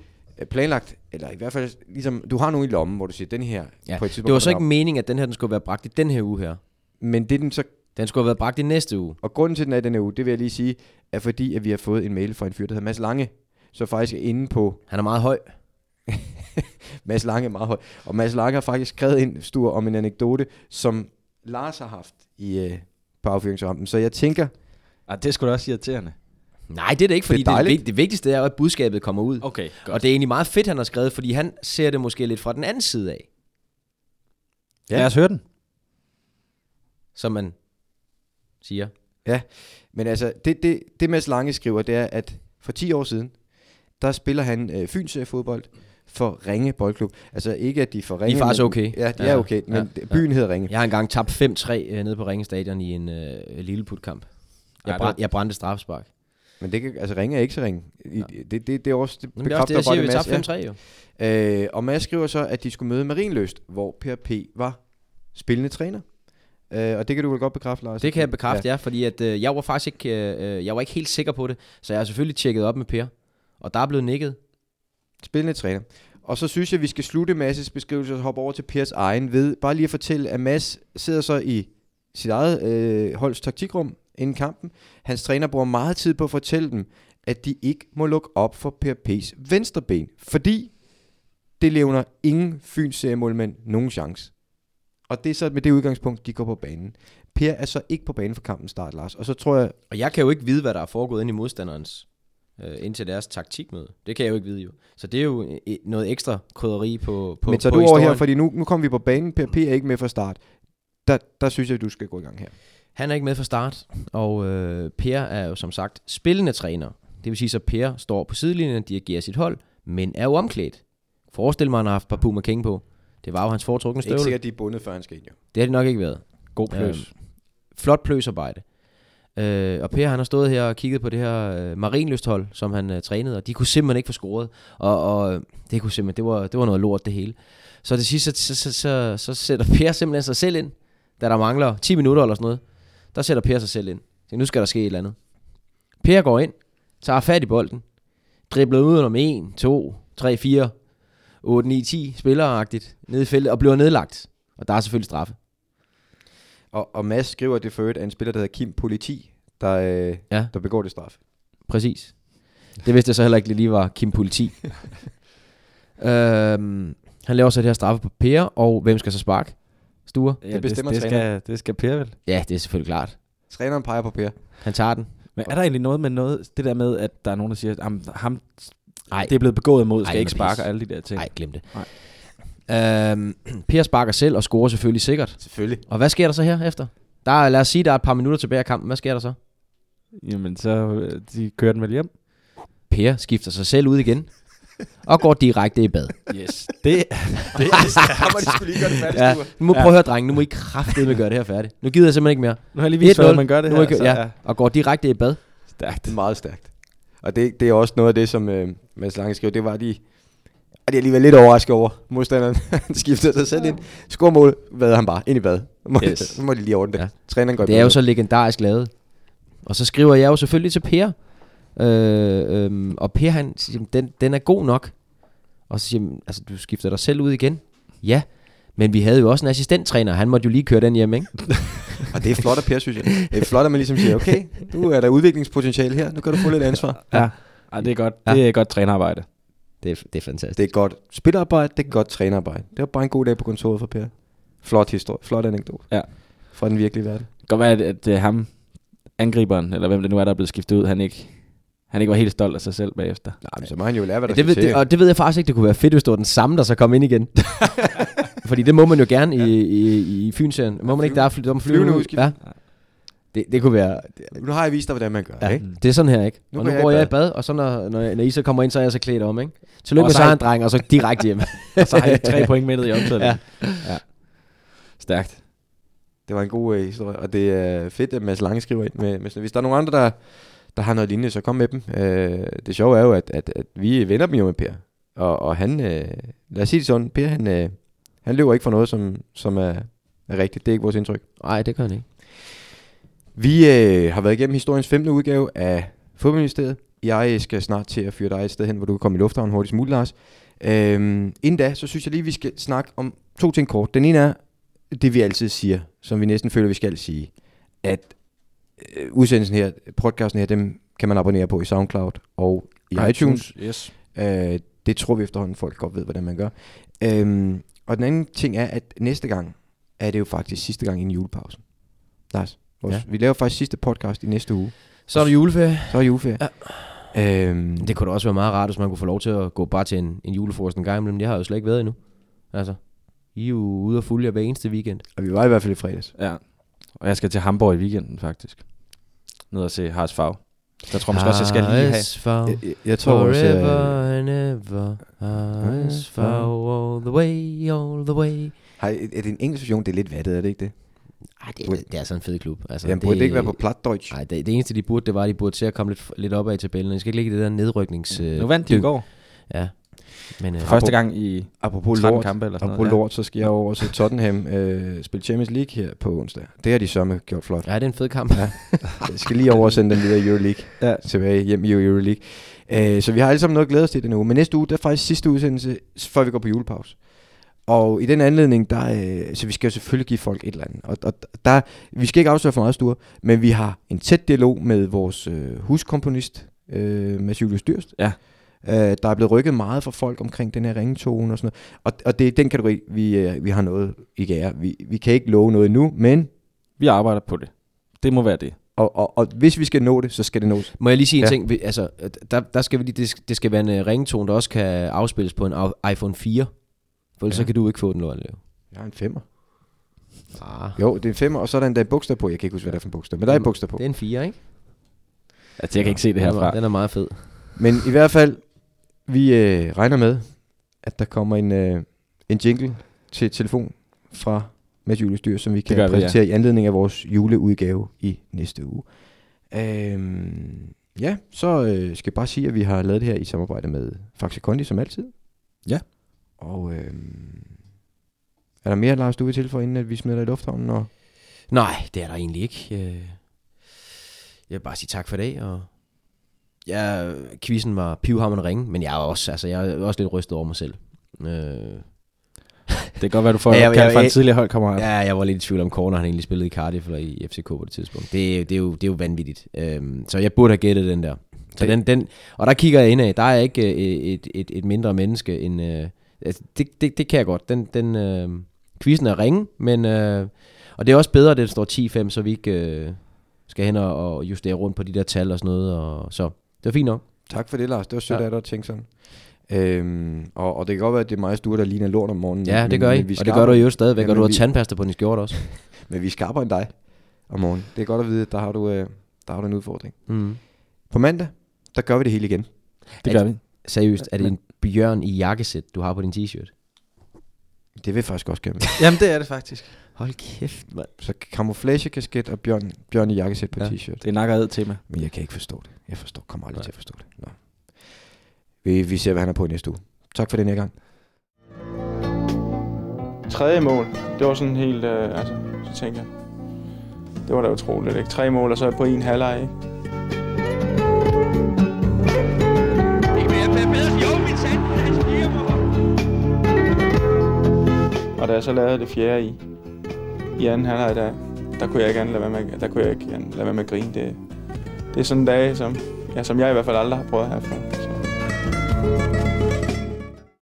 planlagt, eller i hvert fald, ligesom, du har nogen i lommen, hvor du siger, den her Ja. på et tidspunkt... Det var så ikke meningen, at den her den skulle være bragt i den her uge her. Men det den så... Den skulle have været bragt i næste uge. Og grunden til, den er i denne uge, det vil jeg lige sige, er fordi, at vi har fået en mail fra en fyr, der hedder Mads Lange, så faktisk er inde på... Han er meget høj. *laughs* Mads Lange er meget høj. Og Mads Lange har faktisk skrevet ind, Stur, om en anekdote, som Lars har haft i, øh, på affyringsrampen. Så jeg tænker, ah, det sgu da også irriterende. Nej, det er det ikke, fordi Det er det, det, vigtigste er at budskabet kommer ud. Okay, Og det er egentlig meget fedt, han har skrevet, fordi han ser det måske lidt fra den anden side af, Ja. Lad os høre den. som man siger. Men altså, det, det, det Mads Lange skriver, det er, at for 10 år siden, der spiller han øh, Fyns øh, fodbold for Ringe Boldklub. Altså ikke, at de får Ringe... faktisk men- okay. Ja, de Ja, er okay, men ja, byen hedder Ringe. Jeg har engang tabt 5-3 øh, nede på Ringe Stadion i en øh, lilleputkamp. Jeg, brænd, jeg brændte straffespark. Men det kan, altså Ringe er ikke så Ringe. I, det, det, det, er også, det Men det er også det, jeg siger, vi tabte 5-3 jo. Ja. Øh, og Mads skriver så, at de skulle møde Marienløst, hvor PRP var spillende træner. Øh, og det kan du vel godt bekræfte, Lars? Det kan jeg bekræfte, ja, fordi at, øh, jeg var faktisk ikke, øh, jeg var ikke helt sikker på det, så jeg har selvfølgelig tjekket op med Per, og der er blevet nikket. Spillende træner. Og så synes jeg, at vi skal slutte Mads' beskrivelse og hoppe over til Pers egen ved. Bare lige at fortælle, at Mads sidder så i sit eget øh, holds taktikrum inden kampen. Hans træner bruger meget tid på at fortælle dem, at de ikke må lukke op for PRP's venstre ben, fordi det levner ingen Fyns seriemålmænd nogen chance. Og det er så med det udgangspunkt, de går på banen. Per er så ikke på banen for kampen start, Lars. Og så tror jeg, Og jeg kan jo ikke vide, hvad der er foregået inde i modstanderens, øh, indtil deres taktikmøde. Det kan jeg jo ikke vide jo. Så det er jo øh, noget ekstra krydderi på, på men så på du over her, historien. fordi nu, nu kommer vi på banen. PRP er ikke med fra start. Der, der synes jeg, du skal gå i gang her. Han er ikke med fra start, og øh, Per er jo som sagt spillende træner. Det vil sige, så Per står på sidelinjen, dirigerer sit hold, men er jo omklædt. Forestil mig, at han har haft par Puma King på. Det var jo hans foretrukne Det er støvle. ikke sikkert, de er bundet, før han skal ind, jo. Det har det nok ikke været. God pløs. Øhm, flot pløsarbejde. Øh, og Per han har stået her og kigget på det her øh, marinlysthold, som han øh, trænede, og de kunne simpelthen ikke få scoret. Og, og øh, det kunne simpelthen, det var, det var noget lort det hele. Så til sidst, så, så, så, så, så sætter Per simpelthen sig selv ind, da der mangler 10 minutter eller sådan noget. Der sætter Per sig selv ind. Så nu skal der ske et eller andet. Per går ind, tager fat i bolden, dribler ud om 1, 2, 3, 4, 8, 9, 10 spilleragtigt ned i feltet, og bliver nedlagt. Og der er selvfølgelig straffe. Og, og Mads skriver det for øvrigt af en spiller, der hedder Kim Politi, der, øh, Ja. der begår det straf. Præcis. Det vidste jeg så heller ikke lige var Kim Politi. *laughs* øhm, han laver så det her straffe på Per, og hvem skal så sparke? Stuer? Ja, Det bestemmer det, det, træneren. skal, det skal Per vel. Ja, det er selvfølgelig klart. Træneren peger på Per. Han tager den. Men er der egentlig noget med noget, det der med, at der er nogen, der siger, at ham, ham Nej, det er blevet begået imod, skal Ej, ikke sparke pis. og alle de der ting. Nej, glem det. Nej. Øhm, per sparker selv og scorer selvfølgelig sikkert. Selvfølgelig. Og hvad sker der så her efter? Der er, lad os sige, der er et par minutter tilbage af kampen. Hvad sker der så? Jamen, så øh, de kører den vel hjem. Per skifter sig selv ud igen. Og går direkte i bad. Yes. Det, det er *laughs* må de skulle lige gøre det færdigt, Ja, nu må Ja. prøve at høre, drenge. Nu må I kraftedeme gøre det her færdigt. Nu gider jeg simpelthen ikke mere. Nu har jeg lige vist, 1-0. hvordan man gør det Nu her. I kø- så, ja. Og går direkte i bad. Stærkt. Det meget stærkt. Og det, det er også noget af det, som øh, Mads Lange skrev, det var de... Og de er alligevel lidt overrasket over modstanderen. *laughs* han skiftede sig selv ind. Scormål, hvad han bare ind i bad. Så må, Yes. så må de lige ordne det. Ja. Træneren går i Det er jo så legendarisk lavet. Og så skriver jeg jo selvfølgelig til Per. Øh, øhm, og Per, han siger, "Jamen, den, den er god nok. Og så siger altså du skifter dig selv ud igen. Ja, men vi havde jo også en assistenttræner. Han måtte jo lige køre den hjem, ikke? *laughs* Og det er flot af Per, synes jeg. Det er flot, at man ligesom siger, okay, nu er der udviklingspotentiale her. Nu kan du få lidt ansvar. Ja. ja, det er godt. Ja. Det er godt trænerarbejde. Det er, det er fantastisk. Det er godt spillerarbejde, det er godt trænerarbejde. Det var bare en god dag på kontoret for Per. Flot historie, flot anekdote. Ja. Fra den virkelige verden. Det kan godt være, at, at det er ham, angriberen, eller hvem det nu er, der er blevet skiftet ud, han ikke, han ikke var helt stolt af sig selv bagefter. Nej, men så må han jo lære, hvad der det ved, det, og det ved jeg faktisk ikke, det kunne være fedt, hvis det var den samme, der så kom ind igen. *laughs* Fordi det må man jo gerne i, i, i Fynserien. Må man ikke, der er, fly, der Flyvende ud. Ja. Det, det kunne være... Nu har jeg vist dig, hvordan man gør. Ja, Ikke? det er sådan her, ikke? Nu og går nu jeg går i jeg i bad. og så når, når, når I så kommer ind, så er jeg så klædt om, ikke? Tillykke med sejren, dreng, og så direkte hjem. *laughs* Og så har jeg tre *laughs* point med i optaget. Ja. ja. Stærkt. Det var en god øh, historie, og det er fedt, at Mads Lange skriver ind med, med Hvis der er nogen andre, der, der har noget lignende, så kom med dem. Øh, det sjove er jo, at, at, at vi vender dem jo med Per. Og, og han, øh, lad os sige det sådan, Per han, øh, han løber ikke for noget, som, som er, er rigtigt. Det er ikke vores indtryk. Nej, det gør han ikke. Vi øh, har været igennem historiens femte udgave af Fodboldministeriet. Jeg skal snart til at fyre dig et sted hen, hvor du kan komme i lufthavnen hurtigst muligt, Lars. Øhm, inden da, så synes jeg lige, vi skal snakke om to ting kort. Den ene er det, vi altid siger, som vi næsten føler, vi skal sige, at øh, udsendelsen her, podcasten her, dem kan man abonnere på i SoundCloud og i iTunes. iTunes. Yes. Øh, det tror vi efterhånden, folk godt ved, hvordan man gør. Øhm, og den anden ting er, at næste gang er det jo faktisk sidste gang inden julepausen. Lars, vores, Ja. vi laver faktisk sidste podcast i næste uge. Så er der juleferie. Så er juleferie. Ja. Øhm, Det kunne da også være meget rart, hvis man kunne få lov til at gå bare til en, en julefrokost en gang imellem. Jeg har jo slet ikke været endnu. Altså, I er jo ude og fulde jer hver eneste weekend. og vi var i hvert fald i fredags. Ja. Og jeg skal til Hamburg i weekenden, faktisk. Ned og se Hars Fag. Der tror jeg måske også, jeg skal lige have... Harsfag, Jeg, jeg, jeg tror også, Forever øh, and ever. Harsfag, all the way, all the way. har, er det en engelsk version? Det er lidt vattet, er det ikke det? Ej, det, er, det er sådan en fed klub. Altså, Jamen, burde det ikke være på platdeutsch? Nej, det, det, eneste de burde, det var, at de burde til at komme lidt, lidt op ad i tabellen. De skal ikke ligge i det der nedryknings... Øh, Nu vandt de i dyng. går. Ja. Men, øh, Første gang i Apropos 13 lort, kampe eller sådan apropos noget. lort, så skal jeg over til Tottenham *laughs* øh, spille Champions League her på onsdag. Det har de sørme gjort flot. Ja, det er en fed kamp. Ja. Jeg skal lige over og sende den videre Euroleague. Ja. Tilbage hjem i Euroleague. Øh, så vi har alle sammen noget at glæde os til den uge. Men næste uge, der er faktisk sidste udsendelse, før vi går på julepause. Og i den anledning, der, øh, så vi skal jo selvfølgelig give folk et eller andet. Og, og der, vi skal ikke afsløre for meget store, men vi har en tæt dialog med vores øh, huskomponist, øh, Mads Julius Dyrst. Ja. Øh, der er blevet rykket meget for folk omkring den her ringetone og sådan noget. Og, og det er den kategori, vi, øh, vi har noget i gære. Vi, vi kan ikke love noget nu, men Vi arbejder på det. Det må være det. og, og, og hvis vi skal nå det, så skal det nås. Må jeg lige sige en Ja. ting? Vi- Altså, der, der skal vi lige, det, skal, det skal være en uh, ringetone, der også kan afspilles på en iPhone 4. For ellers Ja. så kan du ikke få den, Lorte. Jeg har en femmer. Ah, Jo, det er en femmer, og så er der en der bogstav på. Jeg kan ikke huske, hvad det er for en bogstav, men der er en bogstav på. det er en 4, ikke? Altså, jeg kan ikke se det er, herfra. den er meget fed. Men i hvert fald, vi øh, regner med, at der kommer en, øh, en jingle til telefon fra Mads Julius Dyr, som vi kan vi, ja. præsentere i anledning af vores juleudgave i næste uge. Øhm, ja, så øh, skal jeg bare sige, at vi har lavet det her i samarbejde med Faxe Kondi, som altid. Ja. Og øhm, er der mere, Lars, du vil tilføje, inden at vi smider dig i lufthavnen? Og Nej, det er der egentlig ikke. Øh, Jeg vil bare sige tak for det, og ja, quizzen var pivhammerende ringe, men jeg er også, altså, jeg er også lidt rystet over mig selv. Øh, *laughs* Det kan godt være, du får ja, kaldt fra en tidligere holdkammerat. Ja, jeg var lidt i tvivl om, Corner han egentlig spillede i Cardiff eller i FCK på det tidspunkt. Det, det, er, jo, det er jo vanvittigt. Øhm, så jeg burde have gættet den der. Så den, den, og der kigger jeg indad. Der er ikke øh, et, et, et mindre menneske end... Øh, altså, det, det, det kan jeg godt. Den, den, øh, quizzen er ringe, men... Øh, og det er også bedre, at det står 10-5, så vi ikke øh, skal hen og, og justere rundt på de der tal og sådan noget. Og, så det var fint nok. Tak for det, Lars. Det var sødt Ja. af dig at tænke sådan. Øhm, og, og det kan godt være, at det er mig stuer, der ligner lort om morgenen. Ja, men- det gør men I. vi Og det gør du jo stadigvæk, Ja, og du men har vi- tandpasta på din skjorte også. *laughs* Men vi er skarpere end dig om morgenen. Det er godt at vide, at der har du, øh, der har du en udfordring. Mm. På mandag, der gør vi det hele igen. Det gør vi. Seriøst, er det Men- en bjørn i jakkesæt, du har på din t-shirt? Det vil faktisk også gerne. *laughs* Jamen, det er det faktisk. Hold kæft, mand. Så camouflagekasket og bjørn, bjørn i jakkesæt på Ja. t-shirt. Det er nakker tema. Men jeg kan ikke forstå det. Jeg forstår, kommer aldrig Nej. til at forstå det. Nå. Vi, vi ser, hvad han er på i næste uge. Tak for den her gang. Tredje mål, det var sådan helt, øh, altså, så tænkte jeg, det var da utroligt, ikke? Tre mål, og så på en halvleg, ikke? Og da jeg så lavede det fjerde i, i anden halvleg, der, der kunne jeg ikke lade være med, der kunne jeg ikke lade være med at grine. Det, det er sådan en dag, som, ja, som jeg i hvert fald aldrig har prøvet herfra. Så.